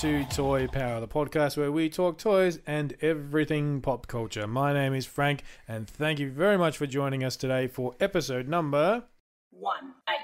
To Toy Power, the podcast where we talk toys and everything pop culture. My name is Frank, and thank you very much for joining us today for episode number. one eight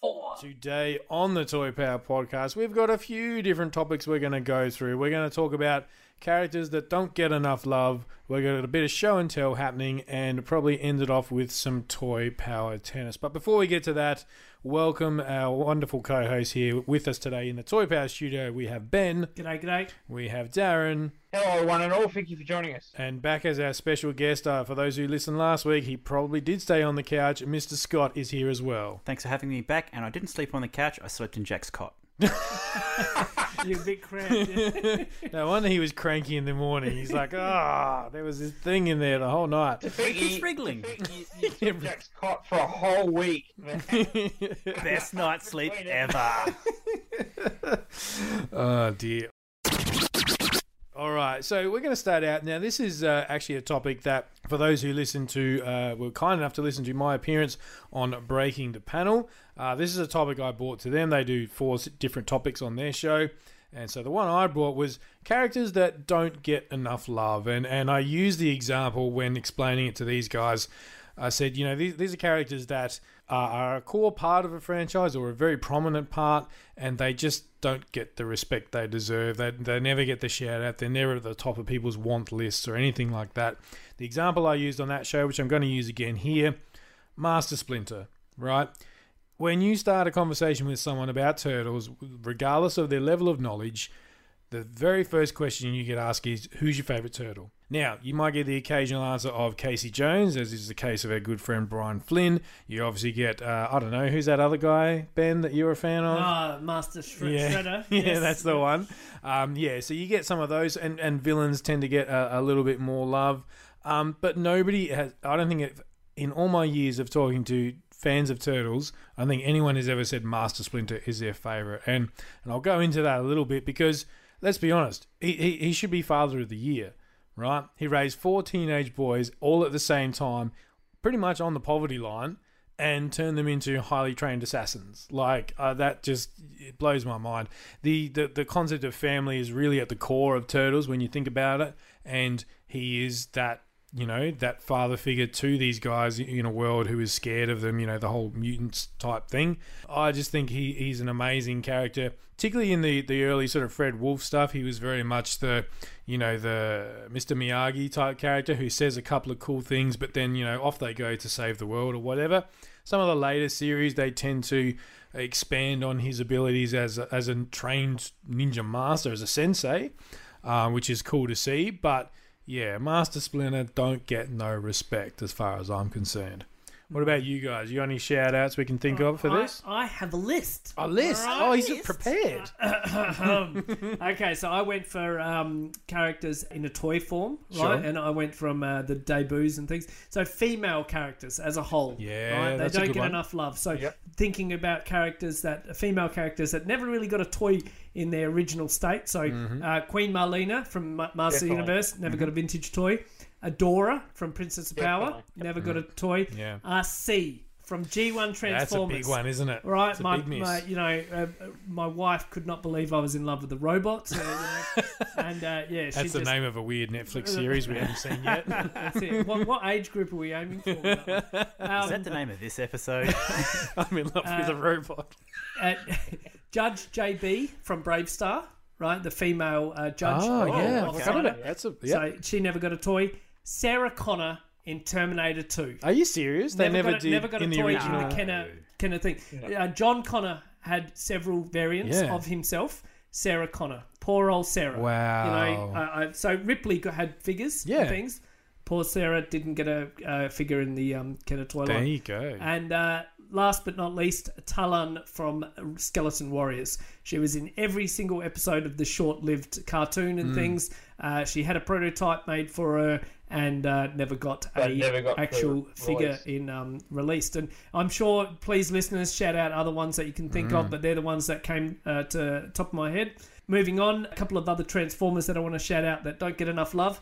four. Today on the Toy Power podcast, we've got a few different topics we're going to go through. We're going to talk about characters that don't get enough love. We're got a bit of show and tell happening, and probably ended off with some Toy Power tennis. But before we get to that, welcome our wonderful co-host here with us today in the Toy Power studio. We have Ben, G'day, g'day. we have Darren, Hello, one and all. Thank you for joining us. and back as our special guest. Uh, for those who listened last week, he probably did stay on the couch. Mr. Scott is here as well. Thanks for having me back. And I didn't sleep on the couch. I slept in Jack's cot. You're a bit cramped. No wonder he was cranky in the morning. He's like, ah, there was this thing in there the whole night. Keeps wriggling. You, you slept Jack's cot for a whole week. Best night's sleep ever. Oh dear. All right, so we're going to start out now. This is uh, actually a topic that, for those who listen to, uh, were kind enough to listen to my appearance on Breaking the Panel. Uh, this is a topic I brought to them. They do four different topics on their show, and so the one I brought was characters that don't get enough love. And and I used the example when explaining it to these guys. I said, you know, these, these are characters that are, are a core part of a franchise or a very prominent part, and they just don't get the respect they deserve. They, they never get the shout out. They're never at the top of people's want lists or anything like that. The example I used on that show, which I'm going to use again here Master Splinter, right? When you start a conversation with someone about turtles, regardless of their level of knowledge, the very first question you get asked is, Who's your favourite turtle? Now, you might get the occasional answer of Casey Jones, as is the case of our good friend Brian Flynn. You obviously get, uh, I don't know, who's that other guy, Ben, that you're a fan of? Ah, Master Shred- yeah, Shredder. yeah, Yes. that's the one. Um, yeah, so you get some of those, and, and villains tend to get a, a little bit more love. Um, but nobody has. I don't think it, in all my years of talking to fans of turtles, I don't think anyone has ever said Master Splinter is their favorite, and and I'll go into that a little bit because let's be honest, he he, he should be Father of the Year, right? He raised four teenage boys all at the same time, pretty much on the poverty line and turned them into highly trained assassins. Like uh, that just it blows my mind. The, the the concept of family is really at the core of Turtles when you think about it, and he is that you know that father figure to these guys in a world who is scared of them. You know the whole mutants type thing. I just think he, he's an amazing character, particularly in the the early sort of Fred Wolf stuff. He was very much the you know the Mr Miyagi type character who says a couple of cool things, but then you know off they go to save the world or whatever. Some of the later series they tend to expand on his abilities as a, as a trained ninja master, as a sensei, uh, which is cool to see. But yeah, Master Splinter don't get no respect as far as I'm concerned. What about you guys? You got any shout outs we can think of for I- this? I, have a list. A list. Oh, he's list. prepared. um, okay, so I went for um, characters in a toy form, right? Sure. And I went from uh, the debuts and things. So female characters as a whole, Yeah, right? They don't get one. enough love. So Yep. thinking about characters that female characters that never really got a toy in their original state. So Mm-hmm. uh, Queen Marlena from Ma- Master Definitely. Universe never got a vintage toy. Adora from Princess of Power Definitely. never got a toy. Yeah. Uh, Arcee from G1 Transformers. That's a big one, isn't it? Right, It's a my, big miss. my, you know, uh, uh, my wife could not believe I was in love with the robots, uh, you know, and uh, yeah, That's the just, name of a weird Netflix series we haven't seen yet. That's it. What, what age group are we aiming for? Is Um, that the name of this episode? I'm in love with a robot. uh, Judge JB from BraveStarr, right? The female uh, judge. Oh, yeah. of I forgot China. about that. That's a, yeah. So she never got a toy. Sarah Connor in Terminator 2. Are you serious? They never, got a, did never got a in the toy original. in the Kenner, Kenner thing. Uh, John Connor had several variants Yeah. of himself. Sarah Connor, poor old Sarah. Wow. You know, uh, uh, so Ripley got, had figures Yeah. and things. Poor Sarah didn't get a uh, figure in the um, Kenner toy There line. you go. And uh, last but not least, Talon from Skeleton Warriors. She was in every single episode of the short-lived cartoon and things. Uh, she had a prototype made for her and uh, never got But a never got actual figure release. in um, released. And I'm sure, please, listeners, shout out other ones that you can think of, but they're the ones that came uh, to top of my head. Moving on, a couple of other Transformers that I want to shout out that don't get enough love.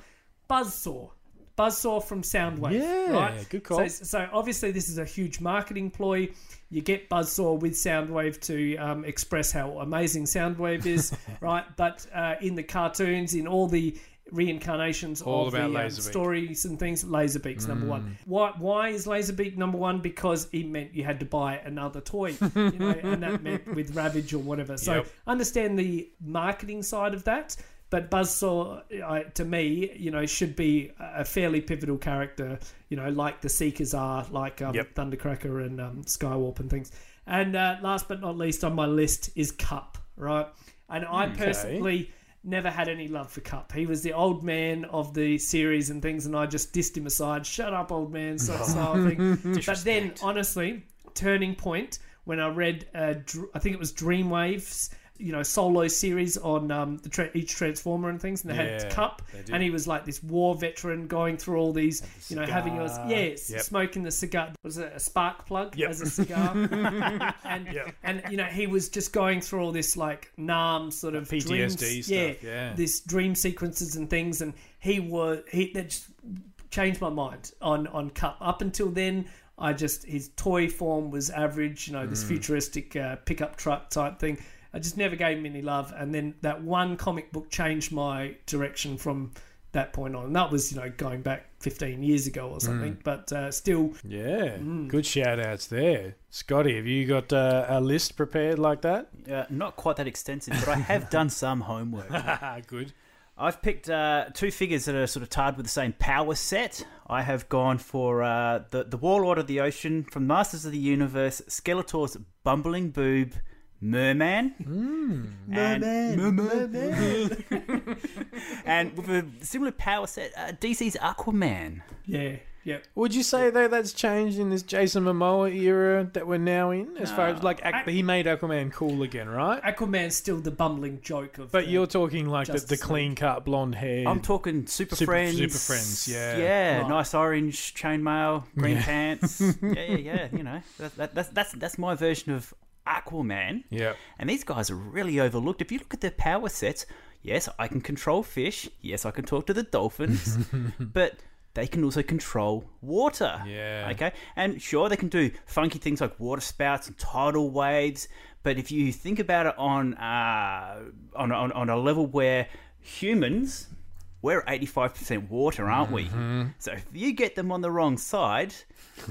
Buzzsaw. Buzzsaw from Soundwave. Yeah, right? good call. So, so obviously, this is a huge marketing ploy. You get Buzzsaw with Soundwave to um, express how amazing Soundwave is, right? But uh, in the cartoons, in all the reincarnations All of about the um, stories and things, Laserbeak's number Mm. one. Why, why is Laserbeak number one? Because it meant you had to buy another toy, you know, and that meant with Ravage or whatever. So Yep. understand the marketing side of that. But Buzzsaw, I, to me, you know, should be a fairly pivotal character, you know, like the Seekers are, like um, Yep. Thundercracker and um, Skywarp and things. And uh, last but not least on my list is Kup, right? And I personally never had any love for Kup. He was the old man of the series and things, and I just dissed him aside. Shut up, old man, sort of style thing. but then, honestly, turning point when I read, uh, Dr- I think it was Dreamwaves. You know, solo series on um, the tra- each Transformer and things, and they Yeah, had Kup, and he was like this war veteran going through all these, you know, having cigar. yes, Yep. smoking the cigar. Was it a spark plug Yep. as a cigar? and and you know he was just going through all this like Nam sort of PTSD dreams, stuff, yeah. this dream sequences and things, and he was he that just changed my mind on on Kup. Up until then, I just his toy form was average, you know, Mm. this futuristic uh, pickup truck type thing. I just never gave him any love, and then that one comic book changed my direction from that point on. And that was you know going back 15 years ago or something, but uh, still Yeah, Mm. good shout outs there. Scotty, have you got uh, a list prepared like that? Uh, not quite that extensive, but I have done some homework. good. I've picked uh, two figures that are sort of tied with the same power set. I have gone for uh, the the Warlord of the Ocean from Masters of the Universe, Skeletor's bumbling boob, Merman, and Merman, and with a similar power set, uh, DC's Aquaman. yeah, yeah. Would you say though that's changed in this Jason Momoa era that we're now in? As far as like Aqu- he made Aquaman cool again, right? Aquaman's still the bumbling joke of. But the- you're talking like the, the clean cut blonde hair. I'm talking Super, Super- Friends. Super Friends, yeah. Yeah, Right. nice orange chainmail, green Yeah. pants. yeah, yeah, yeah. You know, that, that, that's that's that's my version of Aquaman. yeah. And these guys are really overlooked. If you look at their power sets, yes, I can control fish. Yes, I can talk to the dolphins. but they can also control water. Yeah. Okay. And sure, they can do funky things like water spouts and tidal waves. But if you think about it on uh, on, on on a level where humans we're 85% water, aren't we? So if you get them on the wrong side,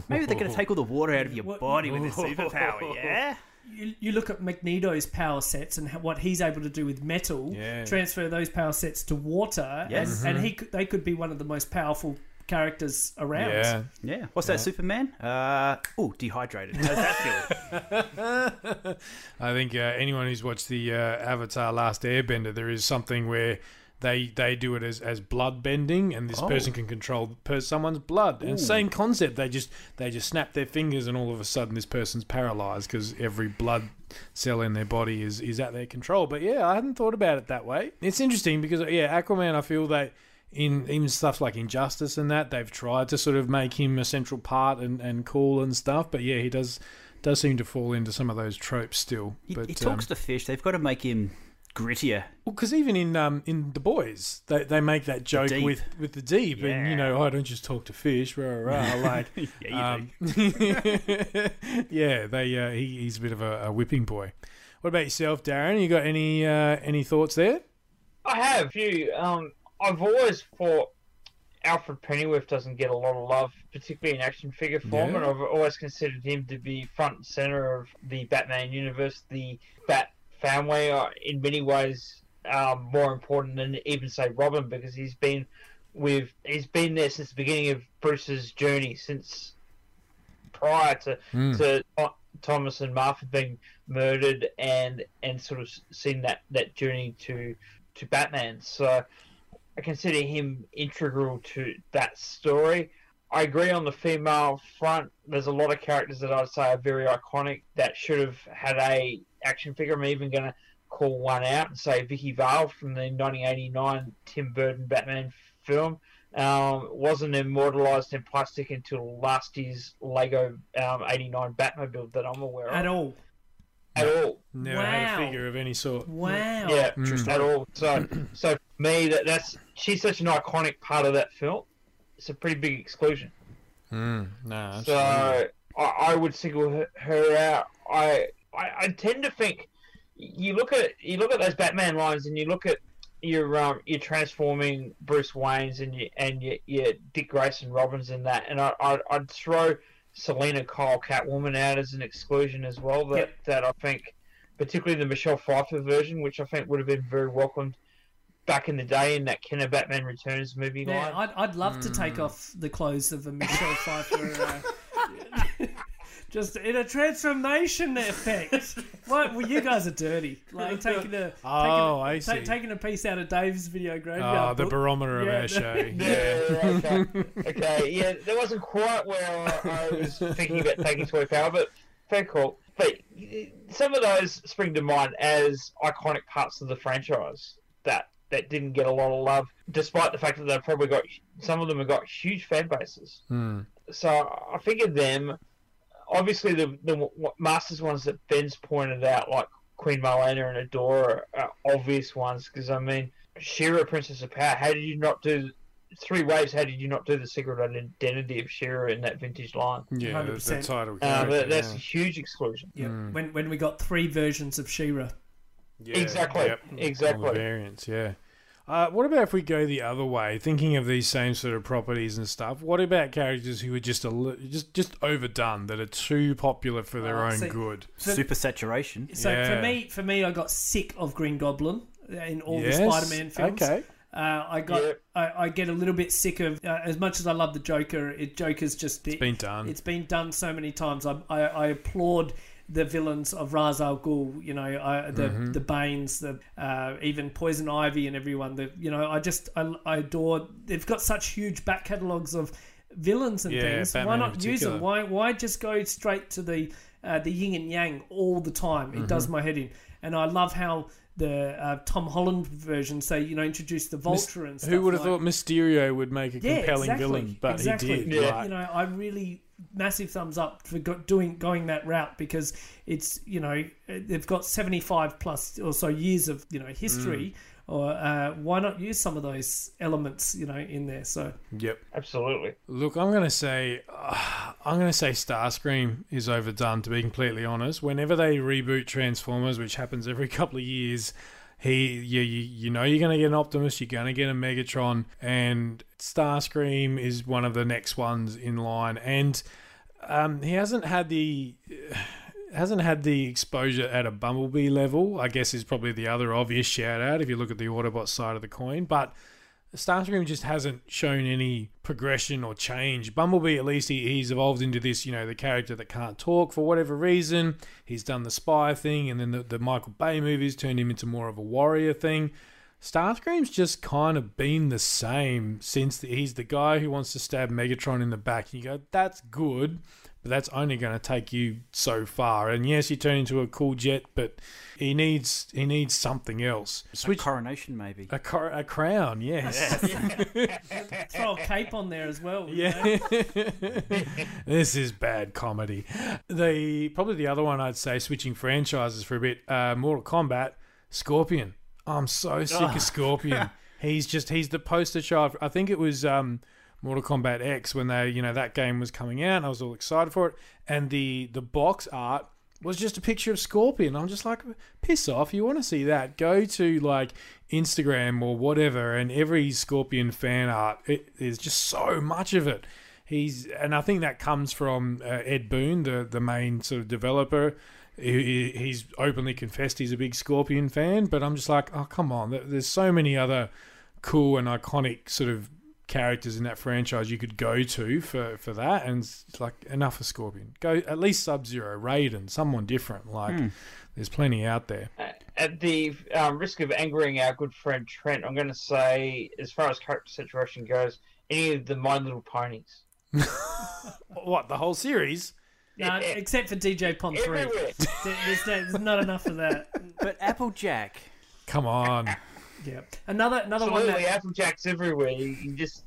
maybe they're going to take all the water out of your body with their superpower, yeah? you, you look at Magneto's power sets and what he's able to do with metal, Yeah. transfer those power sets to water, Yes. and, and he could, they could be one of the most powerful characters around. Yeah. Yeah. What's that, Superman? Uh, oh, dehydrated. How's that feel? I think uh, anyone who's watched the uh, Avatar Last Airbender, there is something where they they do it as, as blood bending, and this Oh. person can control per someone's blood. And same concept. They just they just snap their fingers, and all of a sudden this person's paralyzed because every blood cell in their body is is at their control. But yeah, I hadn't thought about it that way. It's interesting because yeah, Aquaman. I feel that. In even stuff like Injustice and that, they've tried to sort of make him a central part and, and cool and stuff. But yeah, he does does seem to fall into some of those tropes still. He, but he talks um, to fish. They've got to make him grittier. Well, because even in um, in the boys, they, they make that joke deep. with, with the deep, and you Yeah. know, oh, don't just talk to fish, rah, rah, rah. like, Yeah, you um, yeah, they uh, he, he's a bit of a, a whipping boy. What about yourself, Darren? You got any uh, any thoughts there? I have a few. Um, I've always thought Alfred Pennyworth doesn't get a lot of love, particularly in action figure form, Yeah. and I've always considered him to be front and center of the Batman universe, the Bat family. are, in many ways, um, more important than even say Robin, because he's been with he's been there since the beginning of Bruce's journey, since prior to to Thomas and Martha being murdered, and and sort of seen that that journey to to Batman. So I consider him integral to that story. I agree on the female front. There's a lot of characters that I'd say are very iconic that should have had a action figure. I'm even going to call one out and say Vicky Vale from the 1989 Tim Burton Batman film. Um, wasn't immortalized in plastic until last year's Lego um, 89 Batmobile that I'm aware of. At all. At all. Never had a figure of any sort. Wow. Yeah, Mm. at all. So, so for me, that that's she's such an iconic part of that film. It's a pretty big exclusion. Mm, no, So I, I would single her, her out. I, I I tend to think you look at you look at those Batman lines and you look at your um your transforming Bruce Wayne's and your and your, your Dick Grayson Robbins and that, and I I'd, I'd throw Selina Kyle Catwoman out as an exclusion as well. That Yep. that I think, particularly the Michelle Pfeiffer version, which I think would have been very welcomed back in the day in that Kenner Batman Returns movie Yeah, line. I'd, I'd love to take off the clothes of a Michelle Pfeiffer. Uh, just in a transformation effect. What? Well, you guys are dirty. Like taking a Oh, I taking, a, see. taking a piece out of Dave's video Oh, graveyard. the book. barometer of Yeah. our show. Yeah, okay. okay, yeah, that wasn't quite where I, I was thinking about taking Toy Power, but fair call. But some of those spring to mind as iconic parts of the franchise that that didn't get a lot of love, despite the fact that they've probably got some of them have got huge fan bases. Hmm. So I figured them. Obviously, the the Masters ones that Ben's pointed out, like Queen Marlena and Adora, are obvious ones. Because I mean, She-Ra, Princess of Power. How did you not do three waves? How did you not do the secret identity of She-Ra in that vintage line? Yeah, the, the 100%. title. Uh, that, that's yeah. a huge exclusion. Yeah, Mm. when when we got three versions of She-Ra. Yeah, exactly, yep. All the exactly. variants, yeah. Uh, what about if we go the other way, thinking of these same sort of properties and stuff? What about characters who are just a li- just just overdone, that are too popular for their Oh, own see- good? Super saturation. So Yeah. for me, for me, I got sick of Green Goblin in all Yes, the Spider-Man films. Okay. Uh, I got, Yeah. I, I get a little bit sick of uh, as much as I love the Joker. It Joker's just It's been done. It's been done so many times. I, I, I applaud the villains of Ra's al Ghul. You know, I, the Mm-hmm. the Banes, the uh, even Poison Ivy, and everyone. The you know, I just I, I adore. They've got such huge back catalogs of villains and Yeah, things. Batman why not use them? Why why just go straight to the uh, the yin and yang all the time? It does Mm-hmm. my head in. And I love how the uh, Tom Holland version say you know introduce the Vulture and stuff. Who would have like- thought Mysterio would make a yeah, compelling exactly, villain? But exactly. he did. Yeah. right. You know, I really massive thumbs up for go- doing going that route because it's you know they've got seventy five plus or so years of you know history. Or uh, why not use some of those elements, you know, in there? So Yep. Absolutely. Look, I'm going to say, uh, I'm going to say Starscream is overdone. To be completely honest, whenever they reboot Transformers, which happens every couple of years, he, you, you, you know, you're going to get an Optimus, you're going to get a Megatron, and Starscream is one of the next ones in line. And um, he hasn't had the. Hasn't had the exposure at a Bumblebee level, I guess is probably the other obvious shout out if you look at the Autobot side of the coin. But Starscream just hasn't shown any progression or change. Bumblebee, at least, he, he's evolved into this, you know, the character that can't talk for whatever reason. He's done the spy thing, and then the, the Michael Bay movies turned him into more of a warrior thing. Starscream's just kind of been the same since the, he's the guy who wants to stab Megatron in the back. You go, that's good, but that's only going to take you so far. And yes, you turn into a cool jet, but he needs he needs something else. Switch coronation, maybe. A, cor- a crown, yes. throw a cape on there as well. Yeah. this is bad comedy. The probably the other one I'd say switching franchises for a bit. Uh, Mortal Kombat, Scorpion. I'm so sick of Scorpion. he's just he's the poster child. I think it was um, Mortal Kombat X when they you know that game was coming out. I was all excited for it, and the the box art was just a picture of Scorpion. I'm just like, piss off. You want to see that? Go to like Instagram or whatever, and every Scorpion fan art. It, there's just so much of it. He's and I think that comes from uh, Ed Boon, the the main sort of developer. He, he- he's openly confessed he's a big Scorpion fan, but I'm just like, oh come on. There's so many other cool and iconic sort of characters in that franchise you could go to for, for that and it's like enough of Scorpion. Go at least Sub Zero, Raiden, someone different. Like there's plenty out there. At the um, risk of angering our good friend Trent, I'm going to say, as far as character saturation goes, any of the My Little Ponies. What the whole series? No, except for DJ Pon three. Everywhere. There- There's, there's not enough of that. But Applejack. Come on. Yeah. Another another one Absolutely, that Applejack's everywhere. You, you just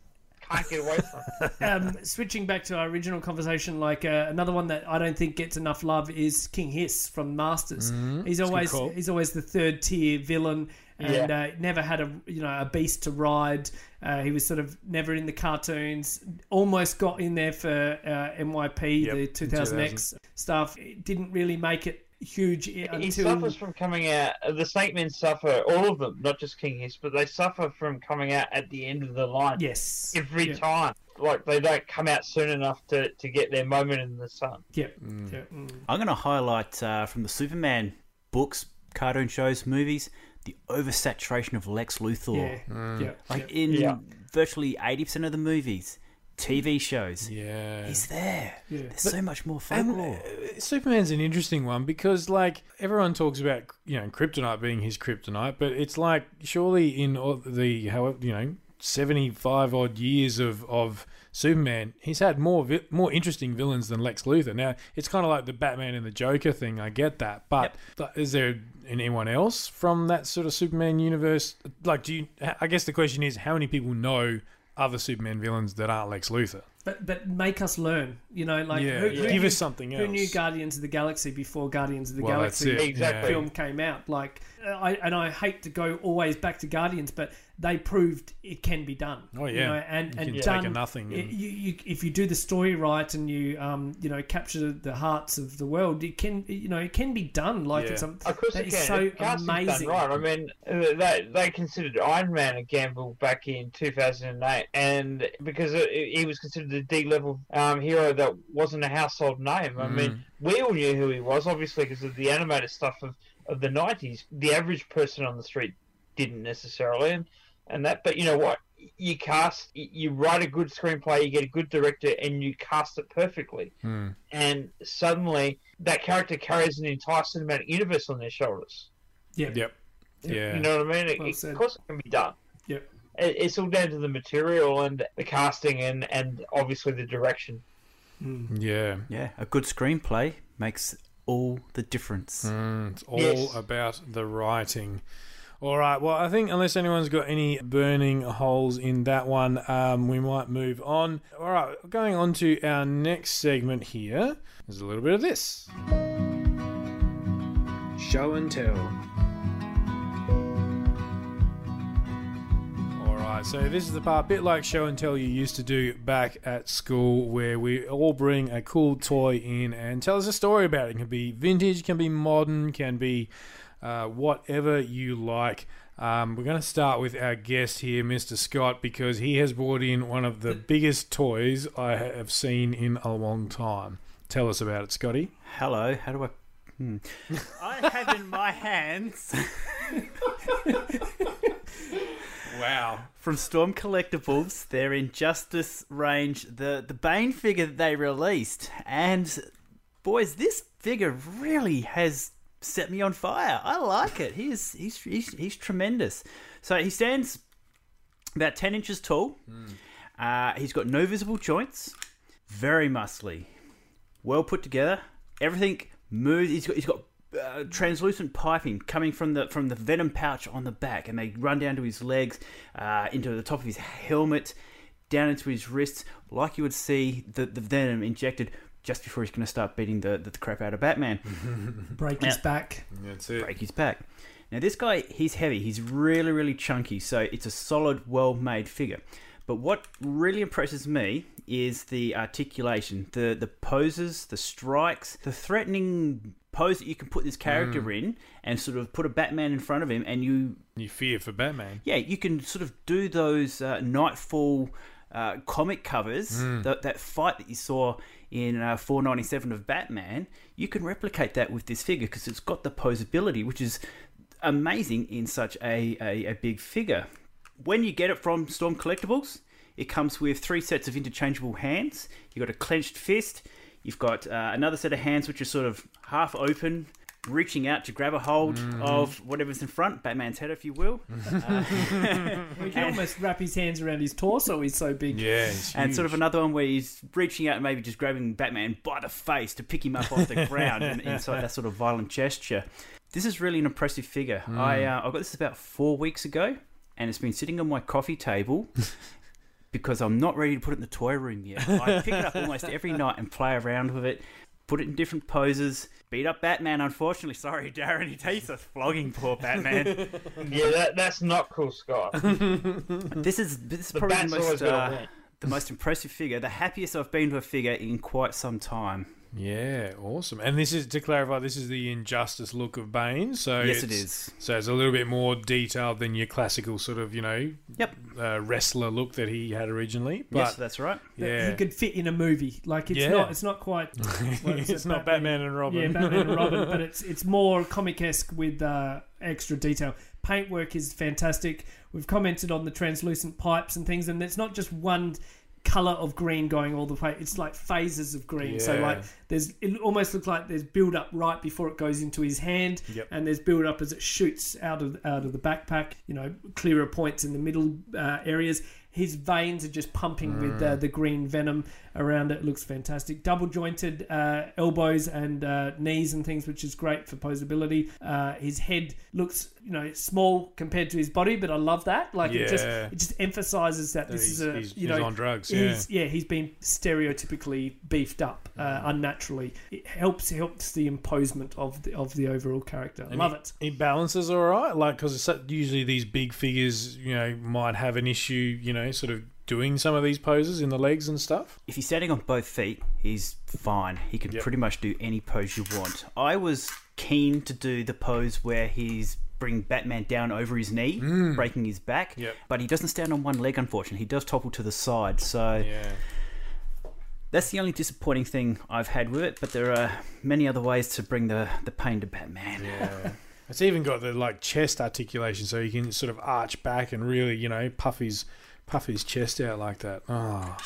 can't get away from um, switching back to our original conversation, like uh, another one that I don't think gets enough love is King Hiss from Masters. He's always he's always the third tier villain, and Yeah. uh, never had a you know a beast to ride. Uh, he was sort of never in the cartoons. Almost got in there for uh, MYP, Yep, the 2000X 2000. stuff. It didn't really make it huge i- He until suffers from coming out. The Snake Men suffer, all of them, not just King Hiss, but they suffer from coming out at the end of the line yes every yeah. time. Like they don't come out soon enough to, to get their moment in the sun. Yeah, yeah. mm. I'm going to highlight uh, from the Superman books, cartoon shows, movies, the oversaturation of Lex Luthor. yeah, yeah, Like in Yeah. virtually 80% of the movies, TV shows, Yeah. he's there. Yeah. There's so much more And, folklore. uh, Superman's an interesting one because, like, everyone talks about you know kryptonite being his kryptonite, but it's like surely in all the however you know seventy five odd years of of Superman, he's had more vi- more interesting villains than Lex Luthor. Now it's kind of like the Batman and the Joker thing. I get that, but, but is there anyone else from that sort of Superman universe? Like, do you? I guess the question is, how many people know other Superman villains that aren't Lex Luthor? But but make us learn. You know, like yeah, who, who give knew- us something else. Who knew Guardians of the Galaxy before Guardians of the Well, Galaxy. Exactly. film came out? Like, uh, I and I hate to go always back to Guardians, but they proved it can be done. Oh, You yeah. know, and You and can take done. a nothing and- you, you, if you do the story right and you um you know capture the hearts of the world, it can you know it can be done. Like Yeah. it's um, Of course that it is can. so The casting's done amazing. Right. I mean, they they considered Iron Man a gamble back in 2008, and because he was considered a D-level um, hero that wasn't a household name. I mean, we all knew who he was, obviously, because of the animated stuff of, of the 90s. The average person on the street didn't necessarily, and, and that. But you know what? You cast, you write a good screenplay, you get a good director, and you cast it perfectly. Hmm. And suddenly, that character carries an entire cinematic universe on their shoulders. Yeah. Yep. Yeah. You know what I mean? Well it- of course, it can be done. Yep. It, it's all down to the material and the casting, and and obviously the direction. Yeah. Yeah, a good screenplay makes all the difference. Mm, it's all Yes. about the writing. All right. Well, I think unless anyone's got any burning holes in that one, um, we might move on. All right. Going on to our next segment here. There's a little bit of this. Show and tell. All right, so this is the part, bit like show and tell you used to do back at school, where we all bring a cool toy in and tell us a story about it. It can be vintage, can be modern, can be uh, whatever you like. Um, we're going to start with our guest here, Mr. Scott, because he has brought in one of the biggest toys I have seen in a long time. Tell us about it, Scotty. Hello, how do I. Hmm. I have in my hands Wow. from Storm Collectibles their Injustice range, the, the Bane figure that they released. And boys, this figure really has set me on fire. I like it. He's he's he's, he's tremendous. So he stands about ten inches tall. Uh, he's got no visible joints. Very muscly. Well put together. Everything moves. He's got he's got uh, translucent piping coming from the from the venom pouch on the back, and they run down to his legs, uh, into the top of his helmet, down into his wrists, like you would see the, the venom injected just before he's going to start beating the, the crap out of Batman Break his back. That's it. break his back. Now, this guy, he's heavy. He's really, really chunky. So it's a solid, well made figure. But what really impresses me is the articulation, the, the poses, the strikes, the threatening pose that you can put this character in and sort of put a Batman in front of him and you You fear for Batman. yeah, you can sort of do those uh, Knightfall uh, comic covers, that, that fight that you saw in uh, 497 of Batman. You can replicate that with this figure because it's got the posability, which is amazing in such a, a, a big figure. When you get it from Storm Collectibles, it comes with three sets of interchangeable hands. You've got a clenched fist, you've got uh, another set of hands which are sort of half open, reaching out to grab a hold of whatever's in front, Batman's head, if you will. Uh, We can almost wrap his hands around his torso. He's so big. Yeah, it's and sort of another one where he's reaching out and maybe just grabbing Batman by the face to pick him up off the ground and inside that sort of violent gesture. This is really an impressive figure. I uh, I got this about four weeks ago, and it's been sitting on my coffee table. Because I'm not ready to put it in the toy room yet. I pick it up almost every night and play around with it, put it in different poses. Beat up Batman, unfortunately. Sorry, Darren. He takes us flogging poor Batman. Yeah, that, that's not cool, Scott. this is this is The probably bat's the always most got uh, win. The most impressive figure, the happiest I've been to a figure in quite some time. Yeah, awesome. And this is to clarify, this is the injustice look of Bane. So Yes, it's- So it's a little bit more detailed than your classical sort of, you know, Yep. uh, wrestler look that he had originally. But yes, that's right. yeah, he could fit in a movie. Like it's Yeah. not. It's not quite. what is it's it, not Batman and Robin. Yeah, Batman and Robin, but it's it's more comic esque with uh, extra detail. Paintwork is fantastic. We've commented on the translucent pipes and things, and it's not just one color of green going all the way. It's like phases of green. So like there's it almost looks like there's build up right before it goes into his hand, Yep. and there's build up as it shoots out of out of the backpack. You know, clearer points in the middle uh, areas. His veins are just pumping with Mm. uh, the green venom around it. Looks fantastic. Double jointed uh, elbows and uh, knees and things, which is great for posability. Uh, his head looks, you know, small compared to his body, but I love that. Like it just it just emphasizes that That this is a he's, you he's know on drugs. Yeah. He's, yeah, he's been stereotypically beefed up uh, unnaturally. It helps helps the imposement of the of the overall character. I And love he, it. He balances all right, like because usually these big figures, you know, might have an issue, you know, sort of doing some of these poses in the legs and stuff. If he's standing on both feet, he's fine. He can Yep. pretty much do any pose you want. I was keen to do the pose where he's bring Batman down over his knee, mm. breaking his back. Yep. But he doesn't stand on one leg, unfortunately. He does topple to the side. So Yeah. that's the only disappointing thing I've had with it. But there are many other ways to bring the, the pain to Batman. Yeah. It's even got the like chest articulation, so he can sort of arch back and really, you know, puff his puff his chest out like that. Oh,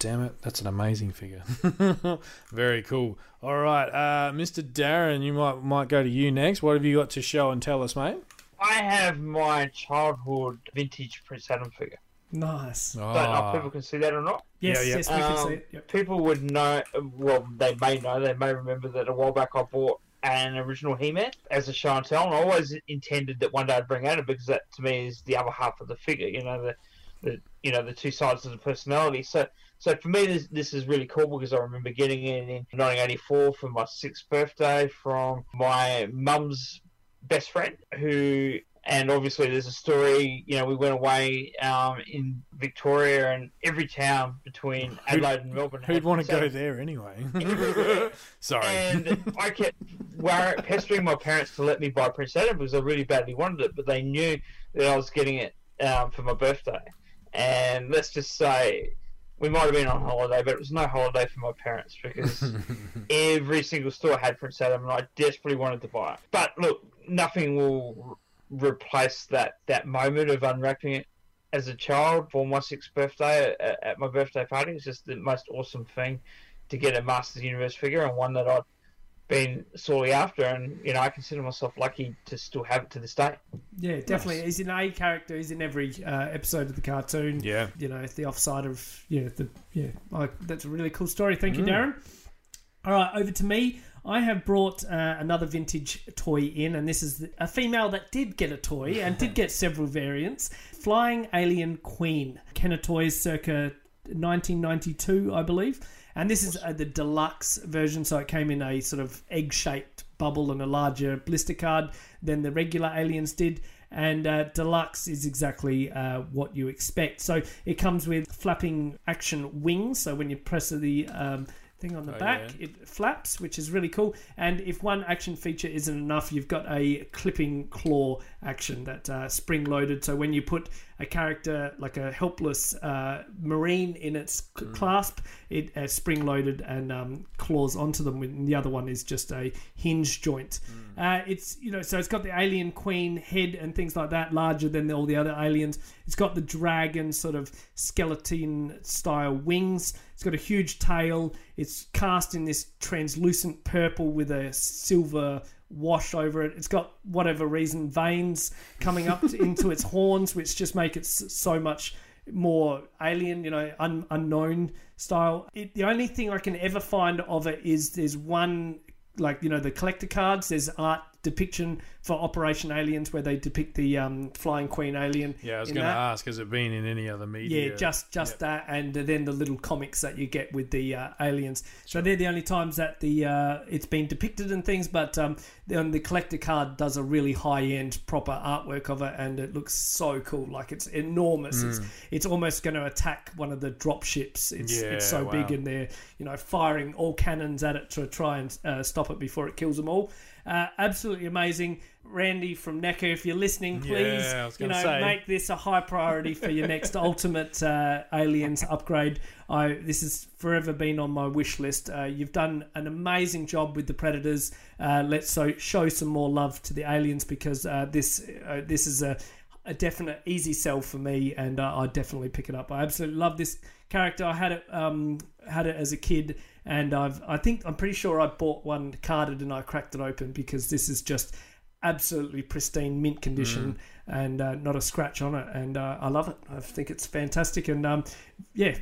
damn it! That's an amazing figure. Very cool. All right, uh, Mr. Darren, you might might go to you next. What have you got to show and tell us, mate? I have my childhood vintage Prince Adam figure. Nice. Oh, Don't know if people can see that or not. Yes, Yeah, yeah. yes, we can Um, see it. Yep. People would know, well, they may know, they may remember that a while back I bought an original He-Man as a show and tell, and I always intended that one day I'd bring Adam because that to me is the other half of the figure. You know, the, the you know the two sides of the personality. So, so for me, this this is really cool because I remember getting it in 1984 for my sixth birthday from my mum's best friend who and obviously there's a story you know we went away um, in victoria and every town between adelaide and melbourne Who'd want to go there anyway? Sorry. and i kept pestering my parents to let me buy prince adam because i really badly wanted it but they knew that i was getting it um, for my birthday and let's just say we might have been on holiday, but it was no holiday for my parents because every single store had Prince Adam, and I desperately wanted to buy it. But look, nothing will re- replace that that moment of unwrapping it as a child for my sixth birthday uh, at, at my birthday party. It's just the most awesome thing to get a Masters Universe figure and one that I'd been sorely after, and you know I consider myself lucky to still have it to this day. Yeah, definitely. He's an A character. He's in every uh, episode of the cartoon. yeah. You know, the offside of yeah, the yeah. Like that's a really cool story. Thank Mm. you, Darren. All right, over to me. I have brought uh, another vintage toy in, and this is a female that did get a toy and did get several variants. Flying Alien Queen, Kenner Toys, circa 1992, I believe. And this is uh, the deluxe version, so it came in a sort of egg shaped bubble and a larger blister card than the regular aliens did. And uh, deluxe is exactly uh, what you expect. So it comes with flapping action wings. So when you press the um, thing on the Oh, back, yeah. it flaps, which is really cool. And if one action feature isn't enough, you've got a clipping claw action that uh, spring loaded. So when you put a character like a helpless uh, marine in its c- clasp, it uh, spring loaded and um, claws onto them. And the other one is just a hinge joint. Uh, it's you know so it's got the alien queen head and things like that, larger than all the other aliens. It's got the dragon sort of skeleton style wings. It's got a huge tail. It's cast in this translucent purple with a silver washed over it. It's got whatever reason veins coming up to, into its horns, which just make it so much more alien, you know, un- unknown style. It, the only thing I can ever find of it is there's one, like, you know, the collector cards, there's art depiction for Operation Aliens where they depict the um, Flying Queen alien. Yeah, I was going to ask, has it been in any other media? Yeah, just just that, and then the little comics that you get with the uh, aliens. So they're the only times that the uh, it's been depicted and things. But um, then the collector card does a really high end proper artwork of it, and it looks so cool. Like it's enormous. It's it's almost going to attack one of the drop ships. It's Yeah, it's so wow. big, and they're you know firing all cannons at it to try and uh, stop it before it kills them all. Uh, absolutely amazing. Randy from NECA, if you're listening, please, Yeah, you know, say. make this a high priority for your next ultimate uh, aliens upgrade. I this has forever been on my wish list. Uh, you've done an amazing job with the predators. Uh, let's so show some more love to the aliens because uh, this uh, this is a a definite easy sell for me, and uh, I definitely pick it up. I absolutely love this character. I had it um, had it as a kid, and I've I think I'm pretty sure I bought one carded and I cracked it open because this is just absolutely pristine mint condition and uh, not a scratch on it, and uh, I love it. I think it's fantastic, and um, yeah,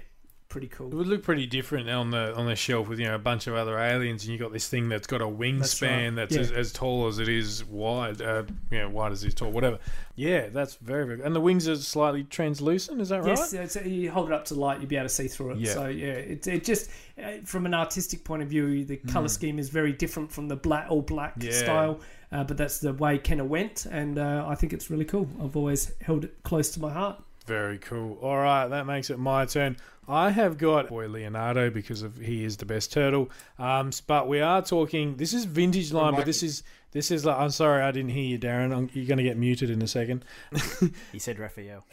pretty cool. It would look pretty different on the on the shelf with you know a bunch of other aliens, and you got this thing that's got a wingspan that's, right. as, Yeah. as tall as it is wide. Uh, you know, wide as it is tall, whatever. Yeah, that's very very. And the wings are slightly translucent. Is that right? Yes, so you hold it up to light, you'll be able to see through it. Yeah. So yeah, it, it just uh, from an artistic point of view, the color scheme is very different from the black all black Mm. Yeah. style. Uh, but that's the way Kenner went, and uh, I think it's really cool. I've always held it close to my heart. Very cool. All right, that makes it my turn. I have got boy Leonardo because of he is the best turtle. Um, but we are talking. This is vintage line, but this is this is like. I'm sorry, I didn't hear you, Darren. I'm, you're going to get muted in a second. He said Raphael.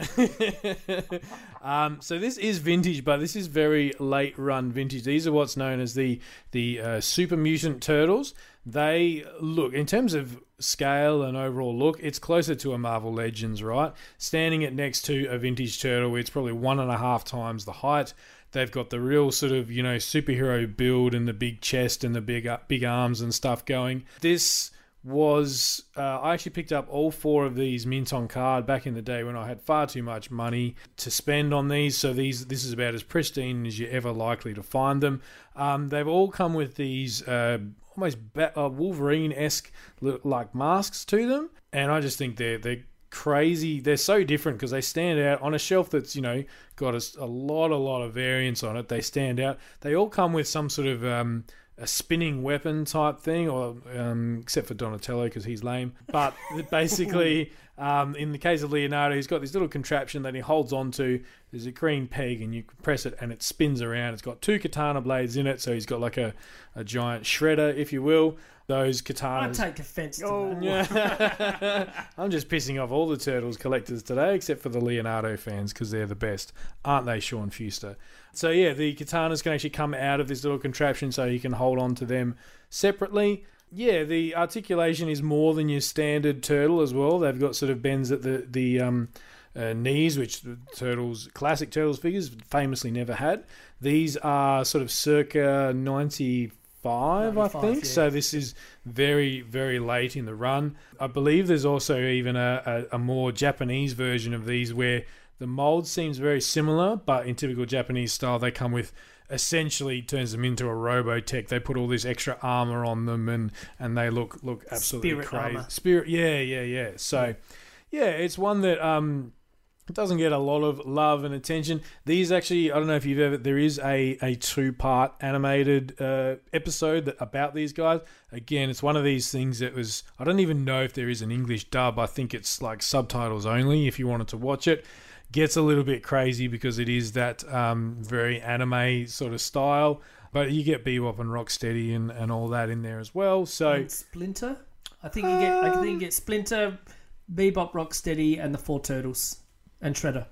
um, so this is vintage, but this is very late run vintage. These are what's known as the the uh, super mutant turtles. They look in terms of scale and overall look, it's closer to a Marvel Legends, right? Standing it next to a vintage turtle, it's probably one and a half times the height. They've got the real sort of you know superhero build and the big chest and the big uh, big arms and stuff going. This was uh, I actually picked up all four of these mint on card back in the day when I had far too much money to spend on these. So these this is about as pristine as you're ever likely to find them. Um, they've all come with these uh, almost uh, Wolverine esque look like masks to them, and I just think they're they're crazy. They're so different because they stand out on a shelf that's you know got a lot a lot of variants on it. They stand out. They all come with some sort of um, a spinning weapon type thing, or um, except for Donatello because he's lame. But basically, um, in the case of Leonardo, he's got this little contraption that he holds onto. There's a green peg, and you press it, and it spins around. It's got two katana blades in it, so he's got like a, a giant shredder, if you will. Those katanas. I take offence to Oh. that. I'm just pissing off all the Turtles collectors today, except for the Leonardo fans, because they're the best. Aren't they, Sean Fuster? So, yeah, the katanas can actually come out of this little contraption so you can hold on to them separately. Yeah, the articulation is more than your standard turtle as well. They've got sort of bends at the, the um, uh, knees, which the turtles, classic turtles figures, famously never had. These are sort of circa 95, I think. yeah. So this is very, very late in the run. I believe there's also even a, a, a more Japanese version of these where the mold seems very similar, but in typical Japanese style, they come with essentially turns them into a Robotech. They put all this extra armor on them, and and they look look absolutely Spirit crazy. armor. Spirit, yeah, yeah, yeah. So, yeah, it's one that um it doesn't get a lot of love and attention. These actually, I don't know if you've ever. There is a a two part animated uh, episode that, about these guys. Again, it's one of these things that was. I don't even know if there is an English dub. I think it's like subtitles only. If you wanted to watch it, gets a little bit crazy because it is that um, very anime sort of style. But you get Bebop and Rocksteady and, and all that in there as well. So And Splinter. I think you get. I think you get Splinter, Bebop, Rocksteady, and the Four Turtles, and Shredder.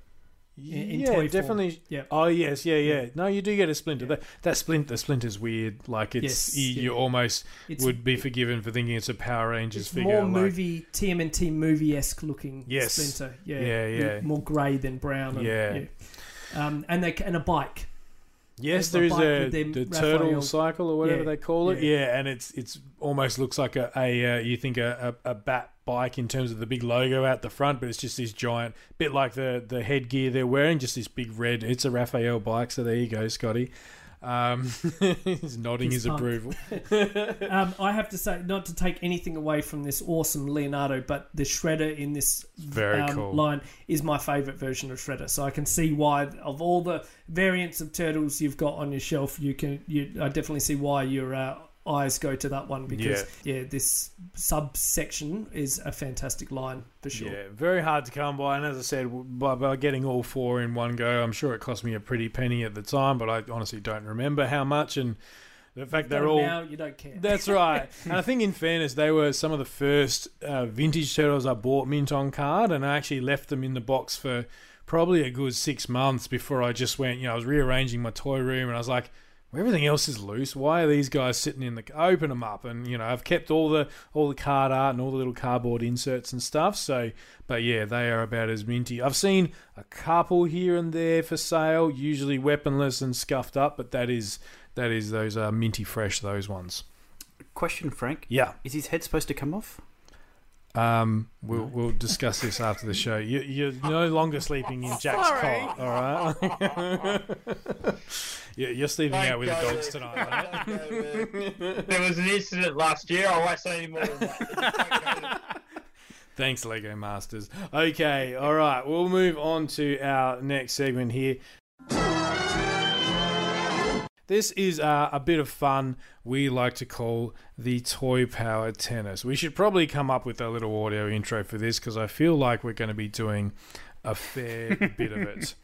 in yeah, toy form. definitely. Yeah. Oh yes, yeah, yeah. No, you do get a splinter. That that splinter, the splinter's weird. Like it's Yes, you, yeah. you almost It's would be forgiven for thinking it's a Power Rangers it's figure. more like- movie TMNT movie esque looking Yes. Splinter. Yeah, Yeah, yeah. More grey than brown. And, Yeah. yeah. Um, and they and a bike. Yes, there is a the Raphael- turtle cycle or whatever Yeah, they call it. yeah. Yeah. and it's it's almost looks like a, a uh, you think a, a, a bat bike in terms of the big logo out the front, but it's just this giant bit like the the headgear they're wearing, just this big red. It's a Raphael bike, so there you go, Scotty. Um, he's nodding He's his pumped. approval. Um, I have to say, not to take anything away from this awesome Leonardo, but the Shredder in this Very um, cool. line is my favourite version of Shredder. So I can see why, of all the variants of turtles you've got on your shelf, you can. You, I definitely see why your uh, eyes go to that one because yeah, this subsection is a fantastic line for sure. Yeah, very hard to come by. And as I said, by, by getting all four in one go, I'm sure it cost me a pretty penny at the time, but I honestly don't remember how much. And the fact they're all. now, you don't care. That's right. and I think, in fairness, they were some of the first uh, vintage turtles I bought mint on card, and I actually left them in the box for probably a good six months before I just went. You know, I was rearranging my toy room, and I was like. "Well, Everything else is loose. Why are these guys sitting in the? Open them up, and you know I've kept all the all the card art and all the little cardboard inserts and stuff. So, but yeah, they are about as minty. I've seen a couple here and there for sale, usually weaponless and scuffed up, but that is that is those are minty fresh. Those ones. Question, Frank. Yeah. Is his head supposed to come off? Um, we'll we'll discuss this after the show. You, you're no longer sleeping in Jack's cot, all right? you're, you're sleeping out with the dogs tonight, mate. There was an incident last year. I won't say any more than that. Thanks, Lego Masters. Okay, all right. We'll move on to our next segment here. This is uh, a bit of fun we like to call the Toy Power Tennis. We should probably come up with a little audio intro for this because I feel like we're going to be doing a fair bit of it.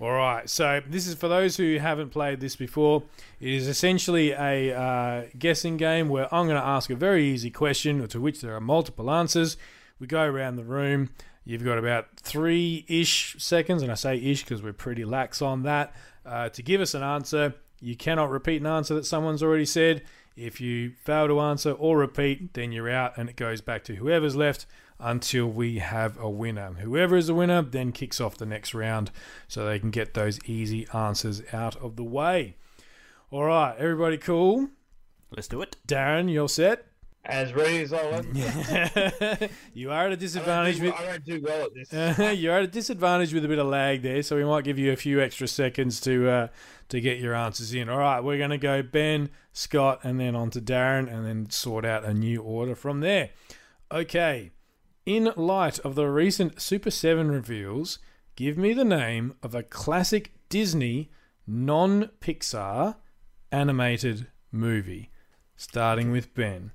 All right, so this is for those who haven't played this before. It is essentially a uh, guessing game where I'm going to ask a very easy question to which there are multiple answers. We go around the room. You've got about three ish seconds, and I say ish because we're pretty lax on that, uh, to give us an answer. You cannot repeat an answer that someone's already said. If you fail to answer or repeat, then you're out, and it goes back to whoever's left until we have a winner. Whoever is the winner then kicks off the next round so they can get those easy answers out of the way. All right, everybody cool? Let's do it. Darren, you're set? As ready as I was. you are at a I don't, disadvantage do, with I don't do well at this. you're at a disadvantage with a bit of lag there, so we might give you a few extra seconds to uh, to get your answers in. All right, we're going to go Ben, Scott, and then on to Darren, and then sort out a new order from there. Okay, in light of the recent Super 7 reveals, give me the name of a classic Disney non Pixar animated movie, starting with Ben.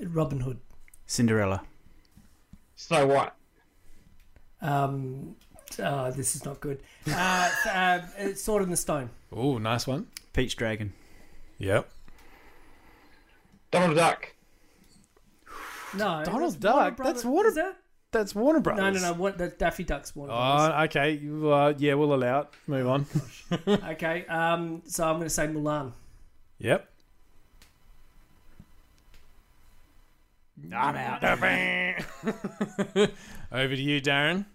Robin Hood. Cinderella. Snow White. Um, oh, this is not good. Uh, uh, Sword in the Stone. Oh, nice one. Pete's Dragon. Yep. Donald Duck. No, Donald Duck? Warner That's Brothers. Warner- Is that? That's Warner Brothers. No, no, no. What, the Daffy Duck's Warner Brothers. Oh, okay. You, Uh, yeah, we'll allow it. Move on. Okay, um, so I'm going to say Mulan. yep. I'm out. Over to you, Darren.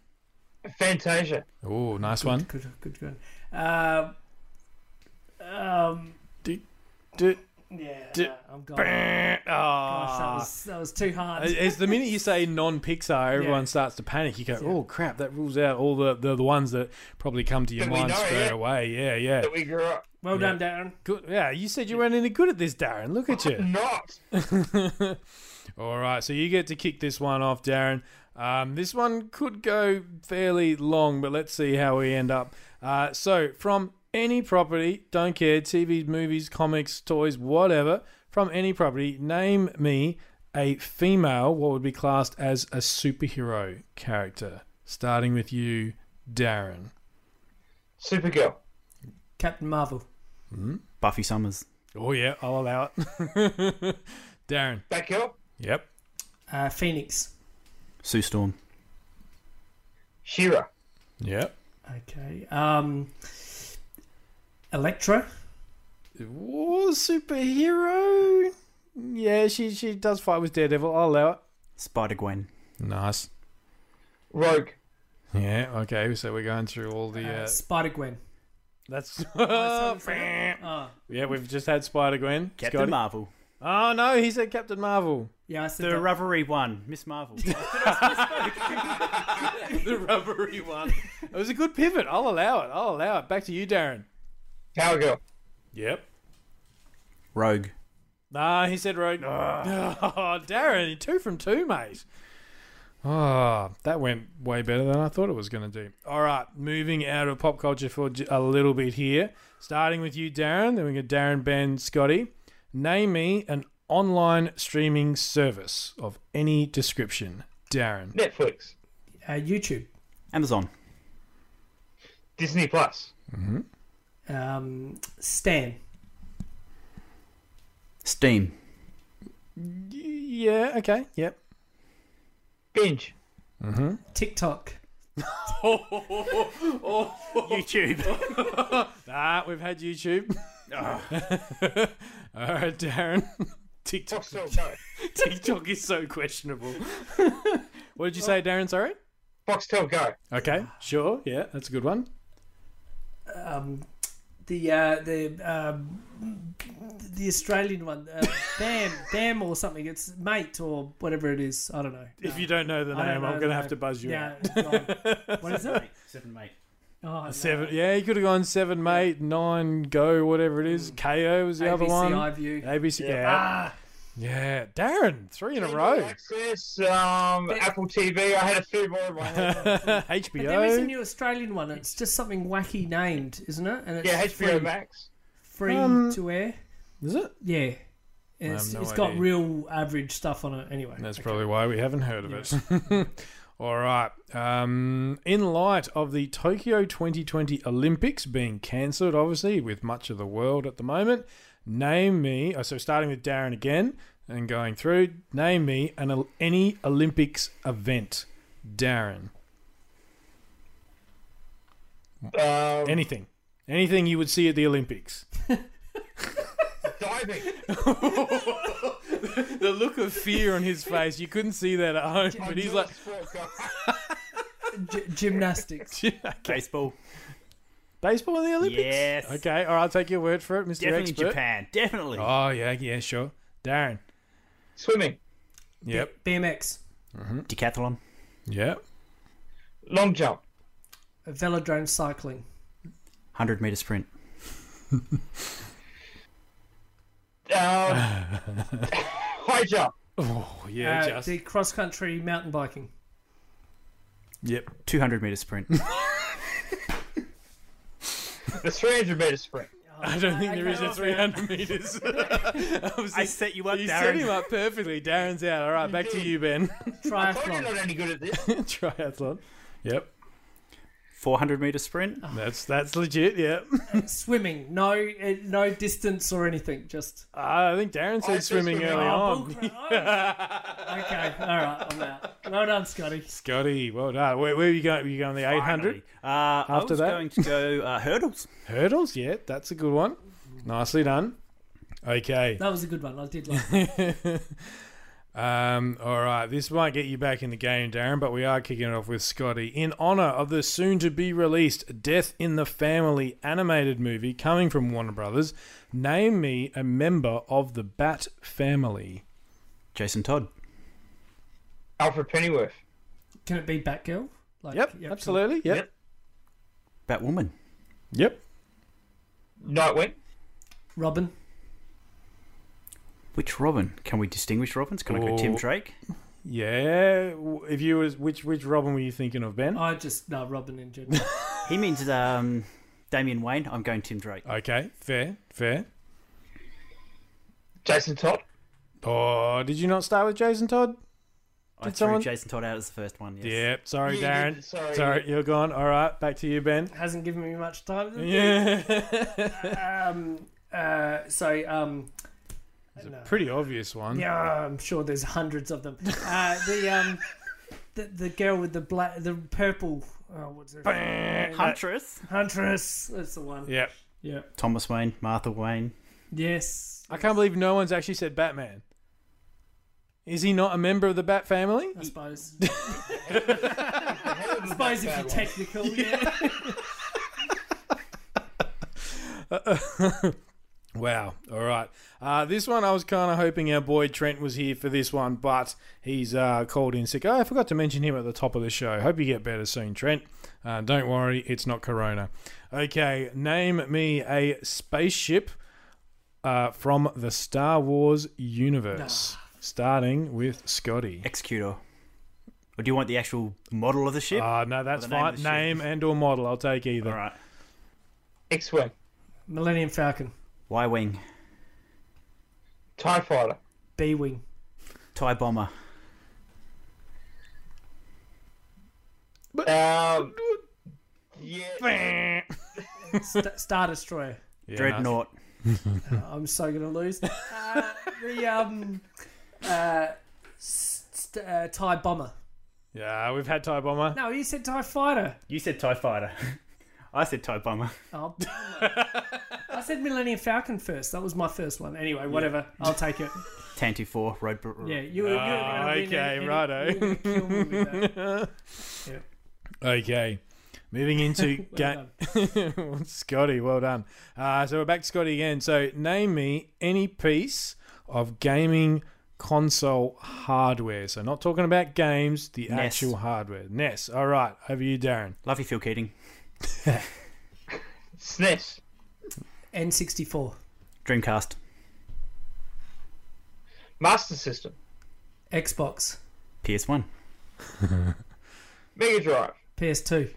Fantasia. Oh, nice one. Good, good, good. Um, um, D- yeah, D- I'm gone. Gosh, that Oh. was that was too hard. It's the minute you say non-Pixar, everyone Yeah. starts to panic. You go, "Oh crap!" That rules out all the, the, the ones that probably come to your That mind know, straight yeah. away. Yeah, yeah. That we grew up. well done, Darren. Good. Yeah, you said you weren't any good at this, Darren. Look at you. Not. All right, so you get to kick this one off, Darren. Um, this one could go fairly long, but let's see how we end up. Uh, so, from any property, don't care, TV, movies, comics, toys, whatever, from any property, name me a female, what would be classed as a superhero character. Starting with you, Darren. Supergirl. Captain Marvel. Buffy Summers. Oh, yeah, I'll allow it. Darren. Batgirl. Yep. Uh, Phoenix. Sue Storm. She-Ra. Yep. Okay. Um, Elektra. Oh, superhero. Yeah, she she does fight with Daredevil. I'll allow it. Spider Gwen. Nice. Rogue. Yeah. Okay. So we're going through all the. Uh, Uh, Spider Gwen. That's Oh, oh, yeah. We've just had Spider Gwen. Captain Scotty. Marvel. Oh no, he said Captain Marvel. yeah, I said The that. rubbery one, Miss Marvel. the rubbery one. It was a good pivot. I'll allow it. I'll allow it. Back to you, Darren. Power Girl. Yep. Rogue. Nah, he said Rogue. Oh, Darren, two from two, mate. Oh, that went way better than I thought it was going to do. All right, moving out of pop culture for j- a little bit here. Starting with you, Darren. Then we got Darren, Ben, Scotty. Name me an online streaming service of any description. Darren. Netflix. uh, YouTube, Amazon. Disney Plus. um, Stan, Steam. Yeah, okay, yep. Binge. TikTok, YouTube. Ah, we've had YouTube. All right, Darren. TikTok. Foxtel Go. TikTok is so questionable. what did you say, Darren? Sorry. Foxtel Go. Okay, sure. Yeah, that's a good one. um, the uh, the um, the Australian one, uh, Bam Bam or something. It's mate or whatever it is. I don't know. If you don't know the I name, know I'm going to have to buzz you yeah, out. what is it? Seven, mate. Oh, no. Seven. Yeah, he could have gone seven, mate, nine, go, whatever it is. Kayo was the other one. ABC iView. ABC. Yeah. Ah, Yeah. Darren, three in a row. Access. Um, Apple TV. I had a few more in my head. but there is a HBO. new Australian one. It's just something wacky named, isn't it? And it's yeah, HBO free, Max. free Um, to air. Is it? Yeah. It's, have no it's got idea. real average stuff on it anyway. That's Okay. probably why we haven't heard of it. All right. Um, in light of the Tokyo 2020 Olympics being cancelled, obviously, with much of the world at the moment, name me. Oh, so starting with Darren again and going through, name me an any Olympics event. Darren. Um, Anything. Anything you would see at the Olympics. diving. The look of fear on his face, you couldn't see that at home, but he's like, G- gymnastics. Baseball. baseball in the Olympics? Yes. Okay, all right, I'll take your word for it, Mr. Definitely Expert. Japan. Definitely. Oh, yeah, yeah, sure. Darren. Swimming. Yep. BMX. Mm-hmm. Decathlon. Yep. Long jump. Velodrome cycling. 100 meter sprint. Um, high jump. Oh, yeah, Uh, just. the cross country mountain biking. Yep. 200 meter sprint. The 300 meter sprint. I don't think there is a 300 metres. I set you up, you set him up perfectly. Darren's out. All right, back to you, Ben. I told you're Triathlon. not any good at this. Triathlon. Yep. 400 meter sprint. That's that's legit. Yep. Swimming. No, uh, no distance or anything. Just I think Darren said said swimming swimming. early Oh, on. bullcrap. okay. All right. I'm out. Well done, Scotty. Scotty, well done. Where, where are you going? Were you going the 800? Uh, I After was that? going to go uh, hurdles. Hurdles? Yeah, that's a good one. Nicely done. Okay. That was a good one. I did like. It. Um, all right, this might get you back in the game, Darren, but we are kicking it off with Scotty. In honor of the soon to be released Death in the Family animated movie coming from Warner Brothers, name me a member of the Bat family. Jason Todd. Alfred Pennyworth. Can it be Batgirl? Like, Yep, absolutely. Yep. Yep. Batwoman. Yep. Nightwing. Robin. Which Robin? Can we distinguish Robins? Can I go Tim Oh. Drake? Yeah. If you was which which Robin were you thinking of, Ben? I just no Robin in general. He means um, Damian Wayne. I'm going Tim Drake. Okay, fair, fair. Jason Todd. Oh, did you not start with Jason Todd? I threw someone- Jason Todd out as the first one. Yes. Yep. Sorry, Yeah, Darren. sorry. Sorry, you're gone. All right, back to you, Ben. Hasn't given me much time. Yeah. Um. Uh. So. Um. No. A pretty obvious one. Yeah, I'm sure there's hundreds of them. Uh, the um, the, the girl with the black, the purple. Oh, what's her name? Huntress. Huntress. That's the one. Yep. Yeah. Thomas Wayne. Martha Wayne. Yes. I can't believe no one's actually said Batman. Is he not a member of the Bat family? I suppose. I suppose if you're technical, yeah. Wow. All right. Uh, this one, I was kind of hoping our boy Trent was here for this one, but he's uh, called in sick. Oh, I forgot to mention him at the top of the show. Hope you get better soon, Trent. Uh, don't worry, it's not Corona. Okay, name me a spaceship uh, from the Star Wars universe, starting with Scotty. Executor. Or do you want the actual model of the ship? Uh, no, that's Or the name fine. of the ship. Name and or model, I'll take either. All right. X-wing, Millennium Falcon, Y Wing. Tie Fighter, B Wing, TIE Bomber. um, yeah, St- Star Destroyer. Yeah, Dreadnought. I'm so gonna lose. Uh, the um, uh, st- uh, Tie Bomber. Yeah, we've had Tie Bomber. No, you said Tie Fighter. You said TIE Fighter. I said TIE Bomber. Oh, I said Millennium Falcon first. That was my first one. Anyway, whatever. I'll take it. Tantive IV. Road. Yeah, you were, you were Ah, gonna win okay, any- any- righto. you were gonna kill me with that. Okay. Moving into Well game. Scotty, well done. Uh, so we're back to Scotty again. So name me any piece of gaming console hardware. So not talking about games, the NES. actual hardware. NES. All right. Over you, Darren. Love you, Phil Keating. SNES, N64, Dreamcast. Master System, Xbox, PS1. Mega Drive, PS2,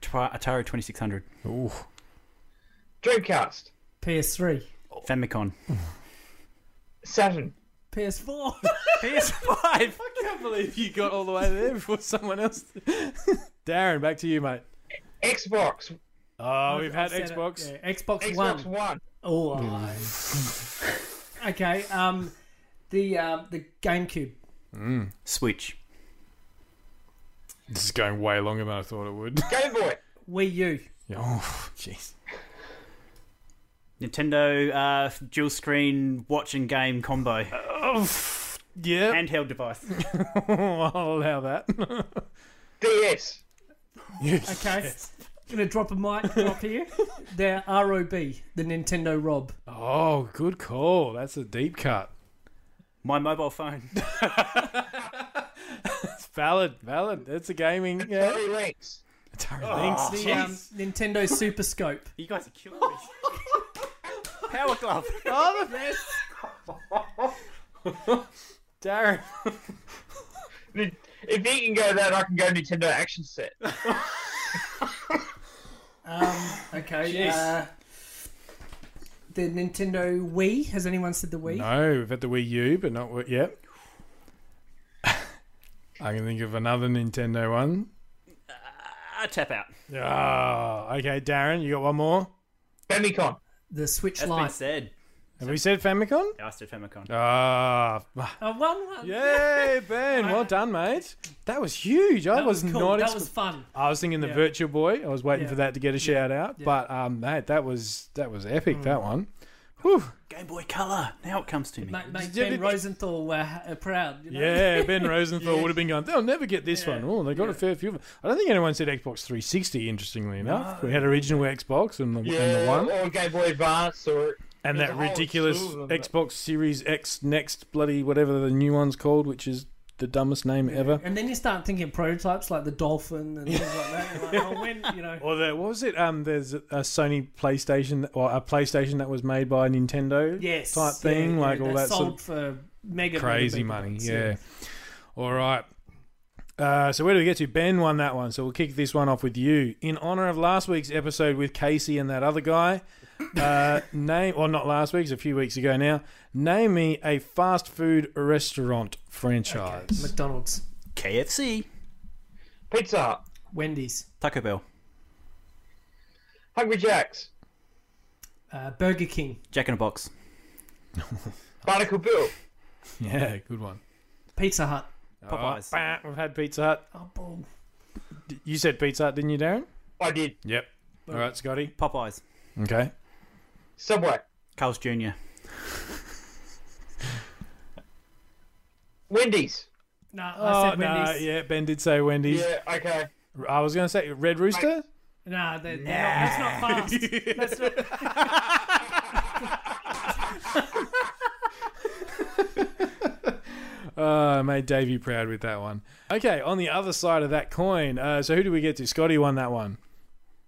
Tri- Atari 2600. Ooh. Dreamcast, PS3, Famicom. Saturn, PS4. PS5. I can't believe you got all the way there before someone else. Darren, back to you, mate. Xbox, Oh, we've had I've said it. Xbox. Yeah, Xbox, Xbox One. One, Oh. okay. Um, the um, the GameCube. Switch. This is going way longer than I thought it would. Game Boy, Wii U. Oh, jeez. Nintendo uh, dual screen watch and game combo. Oh, yeah. Handheld device. I'll allow that. DS, Okay. Gonna drop a mic drop here. The ROB, the Nintendo Rob. Oh, good call. That's a deep cut. My mobile phone. It's valid, valid. It's a gaming. Yeah. Atari Lynx, Atari Lynx. The um, Nintendo Super Scope. You guys are killing me. Power glove. Oh, the best. Darren. If you can go that, I can go Nintendo Action Set. Um, okay. Uh, the Nintendo Wii. Has anyone said the Wii? No, we've had the Wii U, but not yet. I can think of another Nintendo one. Uh, tap out. Oh, okay, Darren, you got one more? Famicom, The Switch That's been Lite. said. Have we said Famicom? Yeah, I said Famicom. Ah, Uh, one, one. yay, Ben! Well done, mate. That was huge. I That was, was cool. not. That expe- was fun. I was thinking the Yeah. Virtual Boy. I was waiting Yeah. for that to get a shout out, Yeah. but um, mate, that was that was epic. Mm. That one. Whew. Game Boy Color. Now it comes to me. Make, make Did Ben it- Rosenthal uh, ha- proud. You know? Yeah, Ben Rosenthal would have been going. They'll never get this Yeah. one. Oh, they got a fair few. of them. I don't think anyone said Xbox 360. Interestingly enough, we had original Xbox and the, and the yeah, one, or Game Boy Advance, or and there's that ridiculous slew of them, but- Xbox Series X Next bloody whatever the new one's called, which is the dumbest name ever. And then you start thinking prototypes like the Dolphin and things like that. You're like, oh, when, you know. Or the, what was it? Um, there's a Sony PlayStation or a PlayStation that was made by Nintendo. Yes. type thing, yeah, like yeah, all they that sort sold of for mega crazy mega money. bucks, Yeah. All right. Uh, so where do we get to? Ben won that one, so we'll kick this one off with you. In honor of last week's episode with Casey and that other guy, uh, name or not last week's, a few weeks ago now. Name me a fast food restaurant franchise. McDonald's, KFC. Pizza Hut, Wendy's, Taco Bell. Hungry Jacks, uh, Burger King, Jack in a Box. Barnacle Bill, Yeah, good one. Pizza Hut. Popeyes. Oh, bah, we've had Pizza Hut. Oh, bull. D- You said Pizza Hut, didn't you, Darren? I did. Yep. All right, Scotty. Popeyes. Okay. Subway, Carl's Jr. Wendy's. No, I Oh said no, Wendy's. yeah, Ben did say Wendy's. Yeah, okay. I was going to say Red Rooster. No, they're, they're not, that's not fast. That's not, Uh, I made Davey proud with that one. Okay, on the other side of that coin, uh, so who do we get to? Scotty won that one.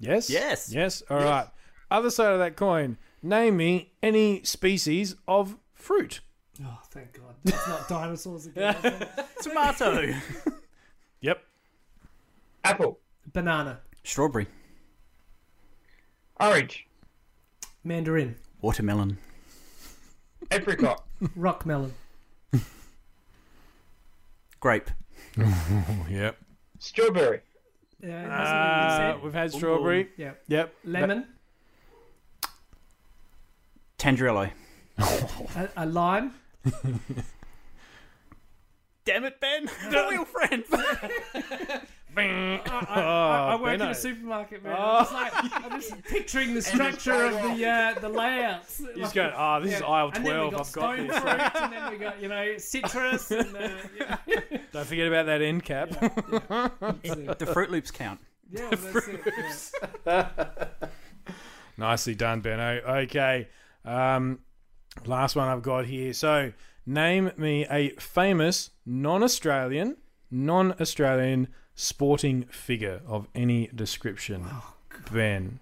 Yes? Yes. Yes? All right. Other side of that coin, name me any species of fruit. Oh, thank God. It's not dinosaurs again. Tomato. Yep. Apple, Banana. Strawberry. orange, Mandarin. Watermelon. apricot, Rock melon. Grape. Yep. strawberry, Yeah, Uh, wasn't we've had strawberry. it? Yeah. Yep. Lemon. Tangerello. A, a lime. Damn it, Ben. The real friend. I, I, I, I work in Benno. a supermarket, man. I'm, just like, I'm just picturing the structure of the uh, the layouts. You just go, oh, this is Yeah. aisle And then we 12. got I've got stone this. fruit, and then we got you know citrus, and uh, yeah. Don't forget about that end cap. That's it. the Fruit Loops count. Yeah, well, that's it. Yeah. Nicely done, Benno. Okay. Um, last one I've got here. So, name me a famous non Australian, non Australian sporting figure of any description. ben.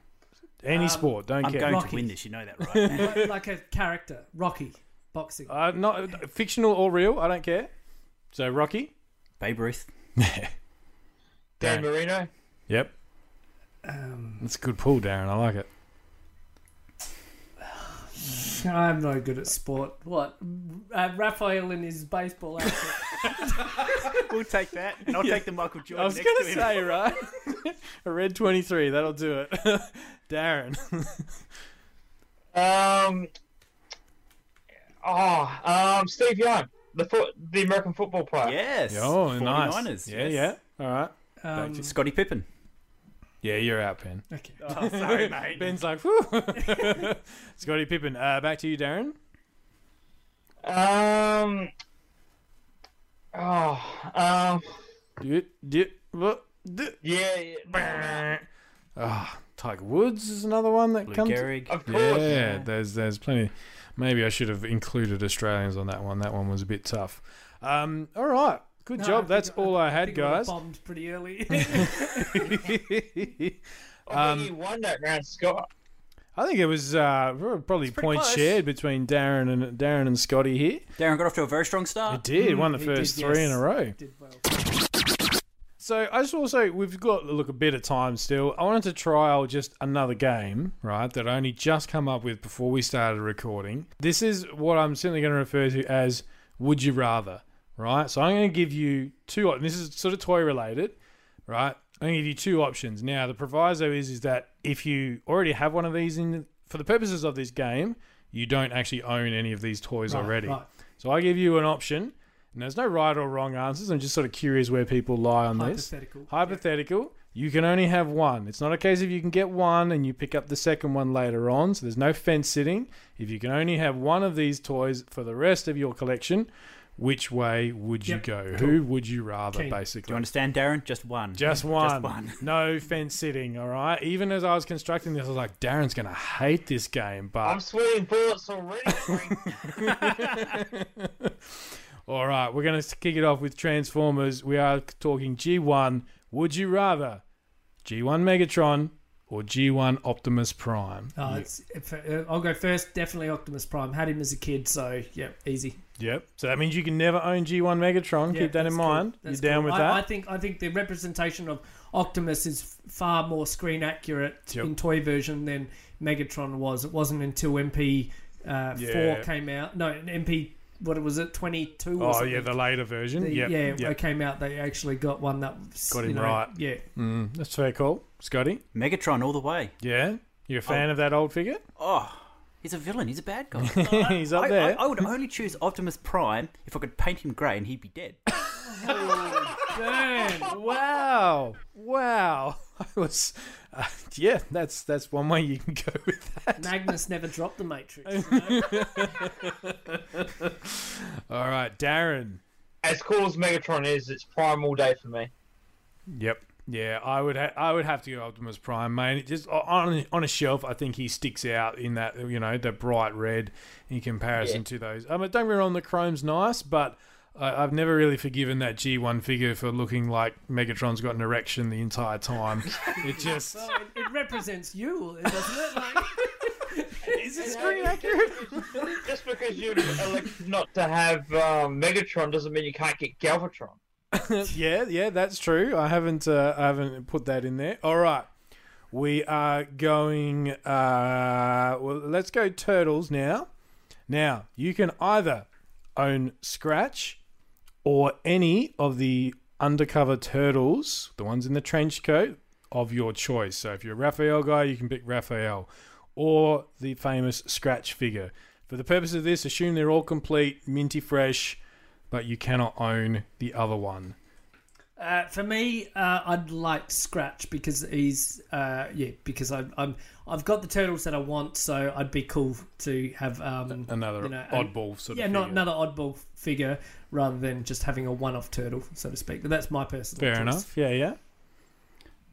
Any sport, don't I'm care. going Rocky. to win this, you know that, right? like, like a character, Rocky, boxing. Uh, not fictional or real, I don't care. So, Rocky? Babe Ruth. Dan Marino, Yep. Um, That's a good pull, Darren. I like it. I'm no good at sport. What? Uh, Raphael in his baseball outfit. We'll take that. And I'll take the Michael Jordan I was next going to to him. say, right? a red 23, that'll do it. Darren. um, oh, um, Steve Young, the foot, the American football player. Yes. Oh, 49ers. nice. Yeah, yes. yeah. All right. Um, Scottie Pippen. Yeah, you're out, Ben. okay. Oh, sorry, mate. Ben's like, whew. Scottie Pippen. Uh, back to you, Darren. Um, oh, um, Do it, do it, what, do it. yeah, yeah. Ah, Tiger Woods is another one that Lou comes. Gehrig. of course. Yeah, there's there's plenty. Maybe I should have included Australians on that one. That one was a bit tough. Um, all right, good No, job. think That's all I had, think we guys. Bombed pretty early. I Um, think you won that round, Scott. I think it was uh, probably pretty points close. shared between Darren and Darren and Scotty here. Darren got off to a very strong start. It start. did won the first did, three in a row. Did well. So I just also we've got look a bit of time still. I wanted to trial just another game, right? That I only just come up with before we started recording. This is what I'm simply going to refer to as "Would you rather," right? So I'm going to give you two. This is sort of toy related, right? I'm going to give you two options. Now the proviso is is that if you already have one of these in, for the purposes of this game, you don't actually own any of these toys Right, already. right. So I give you an option. And there's no right or wrong answers. I'm just sort of curious where people lie on this. Hypothetical. Hypothetical. You can only have one. It's not a case of you can get one and you pick up the second one later on. So there's no fence sitting. If you can only have one of these toys for the rest of your collection, which way would you Yep, go? cool. Who would you rather, Keen. Do basically? you understand, Darren? Just one. just one. Just one. no fence sitting, all right? Even as I was constructing this, I was like, Darren's going to hate this game, but. I'm sweating bullets already. All right, we're going to kick it off with Transformers. We are talking G1. Would you rather G1 Megatron or G1 Optimus Prime? Oh, it's, uh, I'll go first. Definitely Optimus Prime. Had him as a kid, so yeah, easy. Yep. So that means you can never own G1 Megatron. Yeah, Keep that in cool. mind. That's You're down cool. with I, that? I think I think the representation of Optimus is far more screen accurate Yep. in toy version than Megatron was. It wasn't until MP uh, Yeah. four came out. No, MP. What was it? Twenty two. oh, yeah, the later version. The- yep. yeah, yep. it came out. They actually got one that was, Got him you know, right. Yeah, Mm, that's fair call. Scotty? Megatron all the way. Yeah? You're a fan of that old figure? Oh, he's a villain. He's a bad guy. He's up I, there. I, I would only choose Optimus Prime if I could paint him grey and he'd be dead. Damn. Wow. Wow. I was. Uh, yeah, that's that's one way you can go with that. Magnus never dropped the Matrix. you know? All right, Darren. as cool as Megatron is, it's Prime all day for me. Yep. Yeah, I would ha- I would have to go Optimus Prime, mate. It Just on on a shelf, I think he sticks out in that you know the bright red in comparison Yeah. to those. I mean, don't get me wrong, the chrome's nice, but I, I've never really forgiven that G1 figure for looking like Megatron's got an erection the entire time. it just Well, it, it represents you, doesn't it? Like, is it screen accurate? Just because you elected not to have um, Megatron doesn't mean you can't get Galvatron. yeah, yeah, that's true. I haven't uh, I haven't put that in there. All right. We are going uh well let's go turtles now. Now, you can either own Scratch or any of the undercover turtles, the ones in the trench coat of your choice. So if you're a Raphael guy, you can pick Raphael or the famous Scratch figure. For the purpose of this, assume they're all complete, minty fresh, but you cannot own the other one. uh, for me, uh, I'd like Scratch because he's uh, yeah because I'm, I'm I've got the turtles that I want, so I'd be cool to have um, Another you know, oddball sort yeah, of not another oddball figure rather than just having a one-off turtle, so to speak. But that's my personal. Fair choice. enough. Yeah, yeah.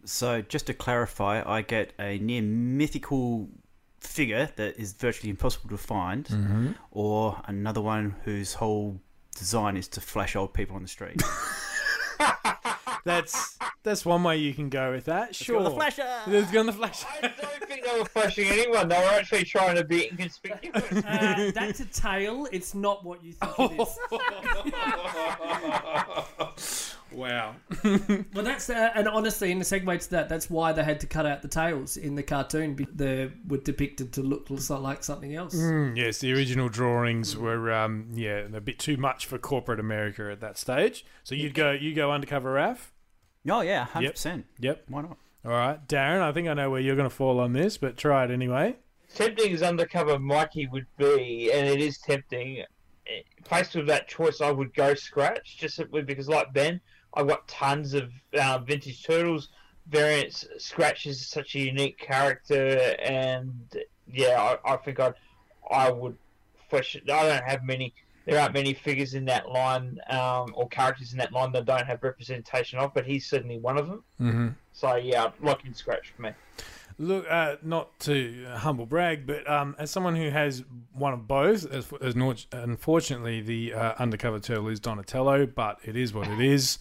So, just to clarify, I get a near mythical figure that is virtually impossible to find, Mm-hmm. or another one whose whole design is to flash old people on the street. That's that's one way you can go with that. Sure. the flasher! Let's go on the flash. I don't think they were flashing anyone. They were actually trying to be inconspicuous. Uh, that's a tail. It's not what you think it is. wow. Well, that's uh, and honestly, in the segue to that, that's why they had to cut out the tails in the cartoon. They were depicted to look like something else. Mm, yes, the original drawings were um yeah a bit too much for corporate America at that stage. So you'd go you go undercover Raph. Oh, yeah, 100%. Yep. Why not? All right, Darren. I think I know where you're going to fall on this, but try it anyway. tempting as undercover Mikey would be, and it is tempting. Faced with that choice, I would go Scratch, just simply because, like Ben, I've got tons of uh, vintage turtles variants. Scratch is such a unique character, and yeah, I, I think I'd, I would flesh. it- I don't have many. There aren't many figures in that line um, or characters in that line that don't have representation of, but he's certainly one of them. Mm-hmm. So yeah, lock in Scratch for me. Look, uh, not to humble brag, but um, as someone who has one of both, as, as unfortunately the uh, undercover turtle is Donatello, but it is what it is.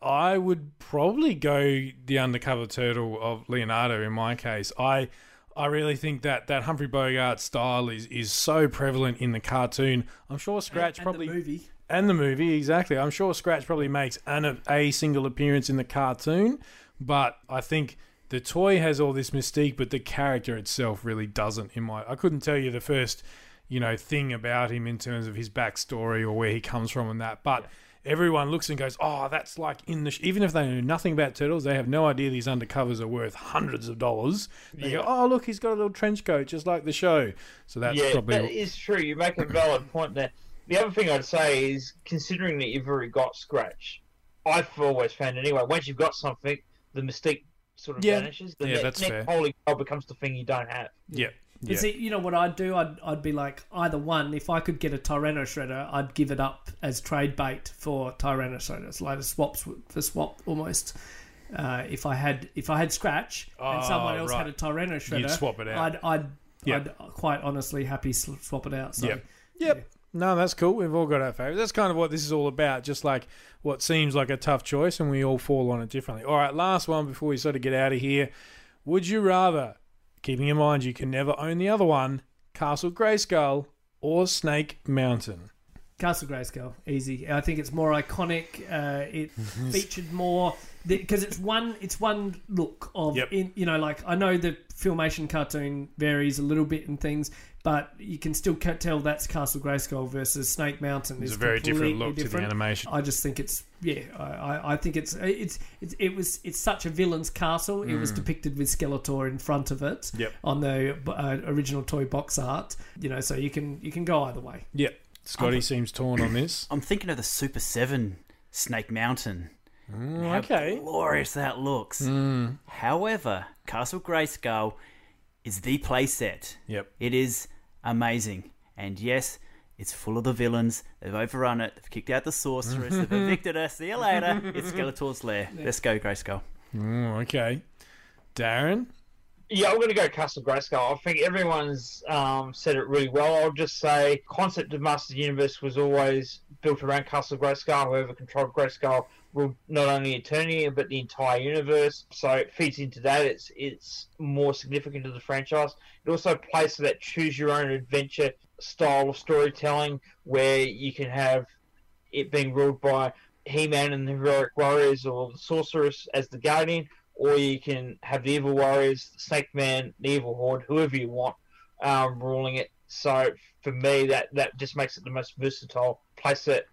I would probably go the undercover turtle of Leonardo in my case. I I really think that that Humphrey Bogart style is is so prevalent in the cartoon. I'm sure Scratch and probably the movie. and the movie exactly. I'm sure Scratch probably makes an a single appearance in the cartoon, but I think the toy has all this mystique, but the character itself really doesn't. In my, I couldn't tell you the first, you know, thing about him in terms of his backstory or where he comes from and that, but. Everyone looks and goes, "Oh, that's like in the." Sh-. Even if they know nothing about turtles, they have no idea these undercovers are worth hundreds of dollars. They go, "Oh, look, he's got a little trench coat, just like the show." So that's yeah, probably that is true. You make a valid point there. The other thing I'd say is, considering that you've already got Scratch, I've always found anyway, once you've got something, the mystique sort of Yeah. vanishes. The Yeah, next, that's fair. holy grail becomes the thing you don't have. yeah, yeah. see, you know what I'd do? I'd, I'd be like either one. If I could get a Tyranno Shredder, I'd give it up as trade bait for Tyranno Shredder. It's like a swap for swap almost. Uh, if I had if I had Scratch and Oh, someone else right. had a Tyranno Shredder, You'd swap it out. I'd I'd, Yeah. I'd quite honestly happy sl- swap it out. So Yep. Yep. No, that's cool. We've all got our favorites. That's kind of what this is all about. Just like what seems like a tough choice, and we all fall on it differently. All right, last one before we sort of get out of here. Would you rather, keeping in mind you can never own the other one, Castle Grayskull or Snake Mountain? Castle Grayskull, easy. I think it's more iconic. Uh, it featured more because it's one. It's one look of Yep. in. You know, like I know the filmation cartoon varies a little bit in things, but you can still tell that's Castle Grayskull versus Snake Mountain. It's is a very different look to the different. animation. I just think it's yeah. I, I, I think it's it's it's it was it's such a villain's castle. It was depicted with Skeletor in front of it Mm. Yep. on the uh, original toy box art. You know, so you can you can go either way. Yep. Scotty seems torn on this. I'm thinking of the Super 7 Snake Mountain. How Mm, okay. glorious that looks. However, Castle Grayskull is the playset. Yep. It is amazing. And yes, it's full of the villains. They've overrun it. They've kicked out the sorceress. They've evicted us. See you later. It's Skeletor's lair. Let's go, Grayskull. Mm, okay. Darren? Yeah, I'm going to go Castle Grayskull. I think everyone's um, said it really well. I'll just say, concept of Masters Universe was always built around Castle Grayskull. Whoever controlled Grayskull ruled not only Eternia but the entire universe. So it feeds into that. It's it's more significant to the franchise. It also plays to that choose your own adventure style of storytelling, where you can have it being ruled by He-Man and the Heroic Warriors or the Sorceress as the Guardian, or you can have the Evil Warriors, Snake Man, the Evil Horde, whoever you want, um, ruling it. So for me, that that just makes it the most versatile. Place it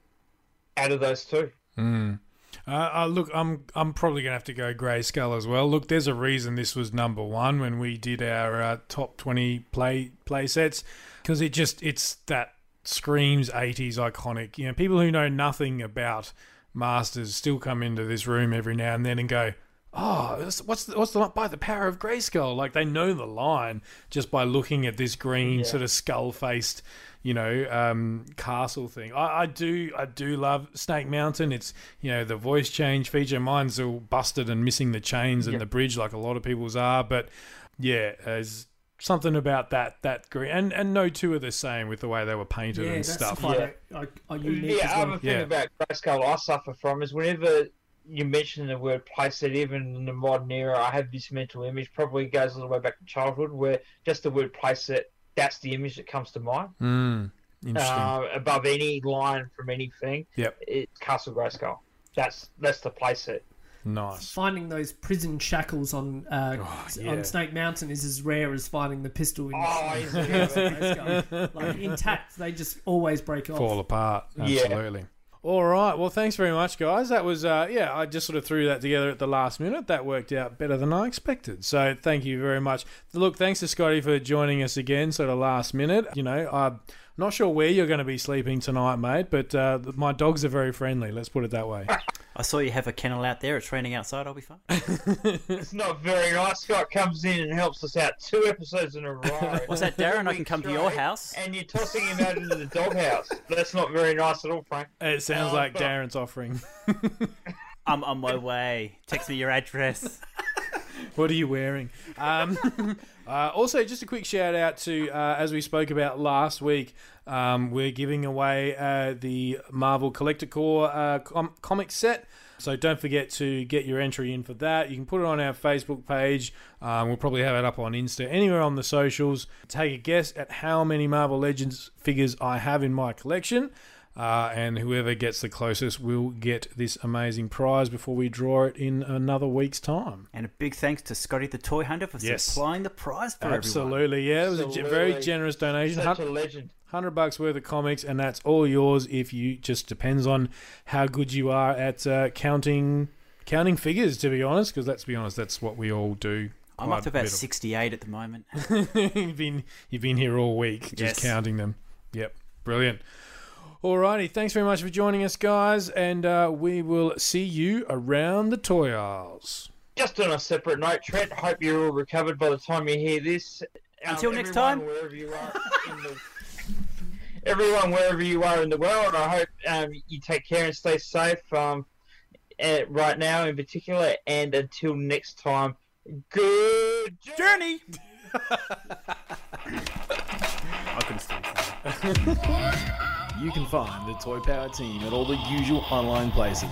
out of those two. Mm. Uh, uh, look, I'm I'm probably gonna have to go Grey Skull as well. Look, there's a reason this was number one when we did our uh, top twenty play play sets because it just it's that screams 80s iconic. You know, people who know nothing about Masters still come into this room every now and then and go, "Oh, what's the, what's the by the power of Grayskull?" Like they know the line just by looking at this green Yeah. sort of skull faced, you know, um, castle thing. I, I do I do love Snake Mountain. It's you know the voice change feature. Mine's all busted and missing the chains and Yeah. the bridge like a lot of people's are, but yeah, there's something about that that green and and no two are the same with the way they were painted Yeah, and that's stuff. quite Yeah. a, a, a unique yeah, as well. other thing Yeah. about Grayskull I suffer from is whenever you mentioned the word "place playset, even in the modern era, I have this mental image. Probably goes all the way back to childhood, where just the word "place playset, that's the image that comes to mind. Mm, interesting. Uh, above any line from anything, Yep. it's Castle Grayskull. That's that's the playset. nice. Finding those prison shackles on uh, Oh, yeah. on Snake Mountain is as rare as finding the pistol in Oh, is it? Grayskull. like intact. They just always break off. Fall apart. Yeah. All right. Well, thanks very much, guys. That was, uh, yeah, I just sort of threw that together at the last minute. That worked out better than I expected. So thank you very much. Look, thanks to Scotty for joining us again, sort of last minute. You know, I'm not sure where you're going to be sleeping tonight, mate, but uh, my dogs are very friendly. Let's put it that way. I saw you have a kennel out there. It's raining outside. I'll be fine. It's not very nice. Scott comes in and helps us out two episodes in a row. What's that, Darren? I can Weeks come to your house. And you're tossing him out into the doghouse. That's not very nice at all, Frank. It sounds Oh, like but- Darren's offering. I'm on my way. Text me your address. What are you wearing? Um, uh, also, just a quick shout out to, uh, as we spoke about last week, um, we're giving away uh, the Marvel Collector Corps uh, com- comic set. So don't forget to get your entry in for that. You can put it on our Facebook page. Um, we'll probably have it up on Insta, anywhere on the socials. Take a guess at how many Marvel Legends figures I have in my collection. Uh, and whoever gets the closest will get this amazing prize before we draw it in another week's time. And a big thanks to Scotty the Toy Hunter for Yes. supplying the prize for everyone. Absolutely, yeah. It was a very generous donation. Such a legend. Hundred bucks worth of comics, and that's all yours. If you just depends on how good you are at uh, counting counting figures. To be honest, because let's be honest, that's what we all do. I'm up to about 68 at the moment. you've been you've been here all week, just Yes. counting them. Yep, brilliant. Alrighty, thanks very much for joining us, guys, and uh, we will see you around the toy aisles. Just on a separate note, Trent, hope you're all recovered by the time you hear this. Um, Until next time. Wherever you are in the, everyone, wherever you are in the world, I hope um, you take care and stay safe um, eh, right now in particular. And until next time, good Journey! I couldn't stand. You can find the Toy Power team at all the usual online places.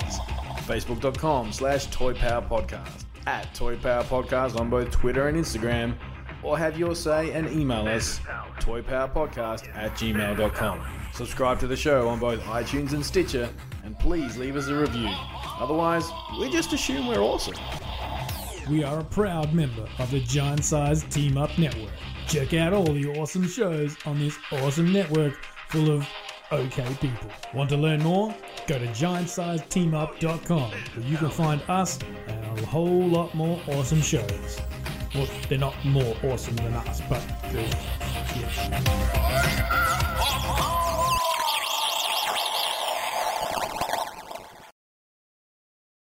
Facebook.com slash Toy Power Podcast, at Toy Power Podcast on both Twitter and Instagram, or have your say and email us toypowerpodcast at gmail.com. Subscribe to the show on both iTunes and Stitcher, and please leave us a review. Otherwise, we just assume we're awesome. We are a proud member of the Giant Size Team Up Network. Check out all the awesome shows on this awesome network full of okay people. Want to learn more? Go to giantsizeteamup.com where you can find us and a whole lot more awesome shows. Well, they're not more awesome than us, but they're. Yeah.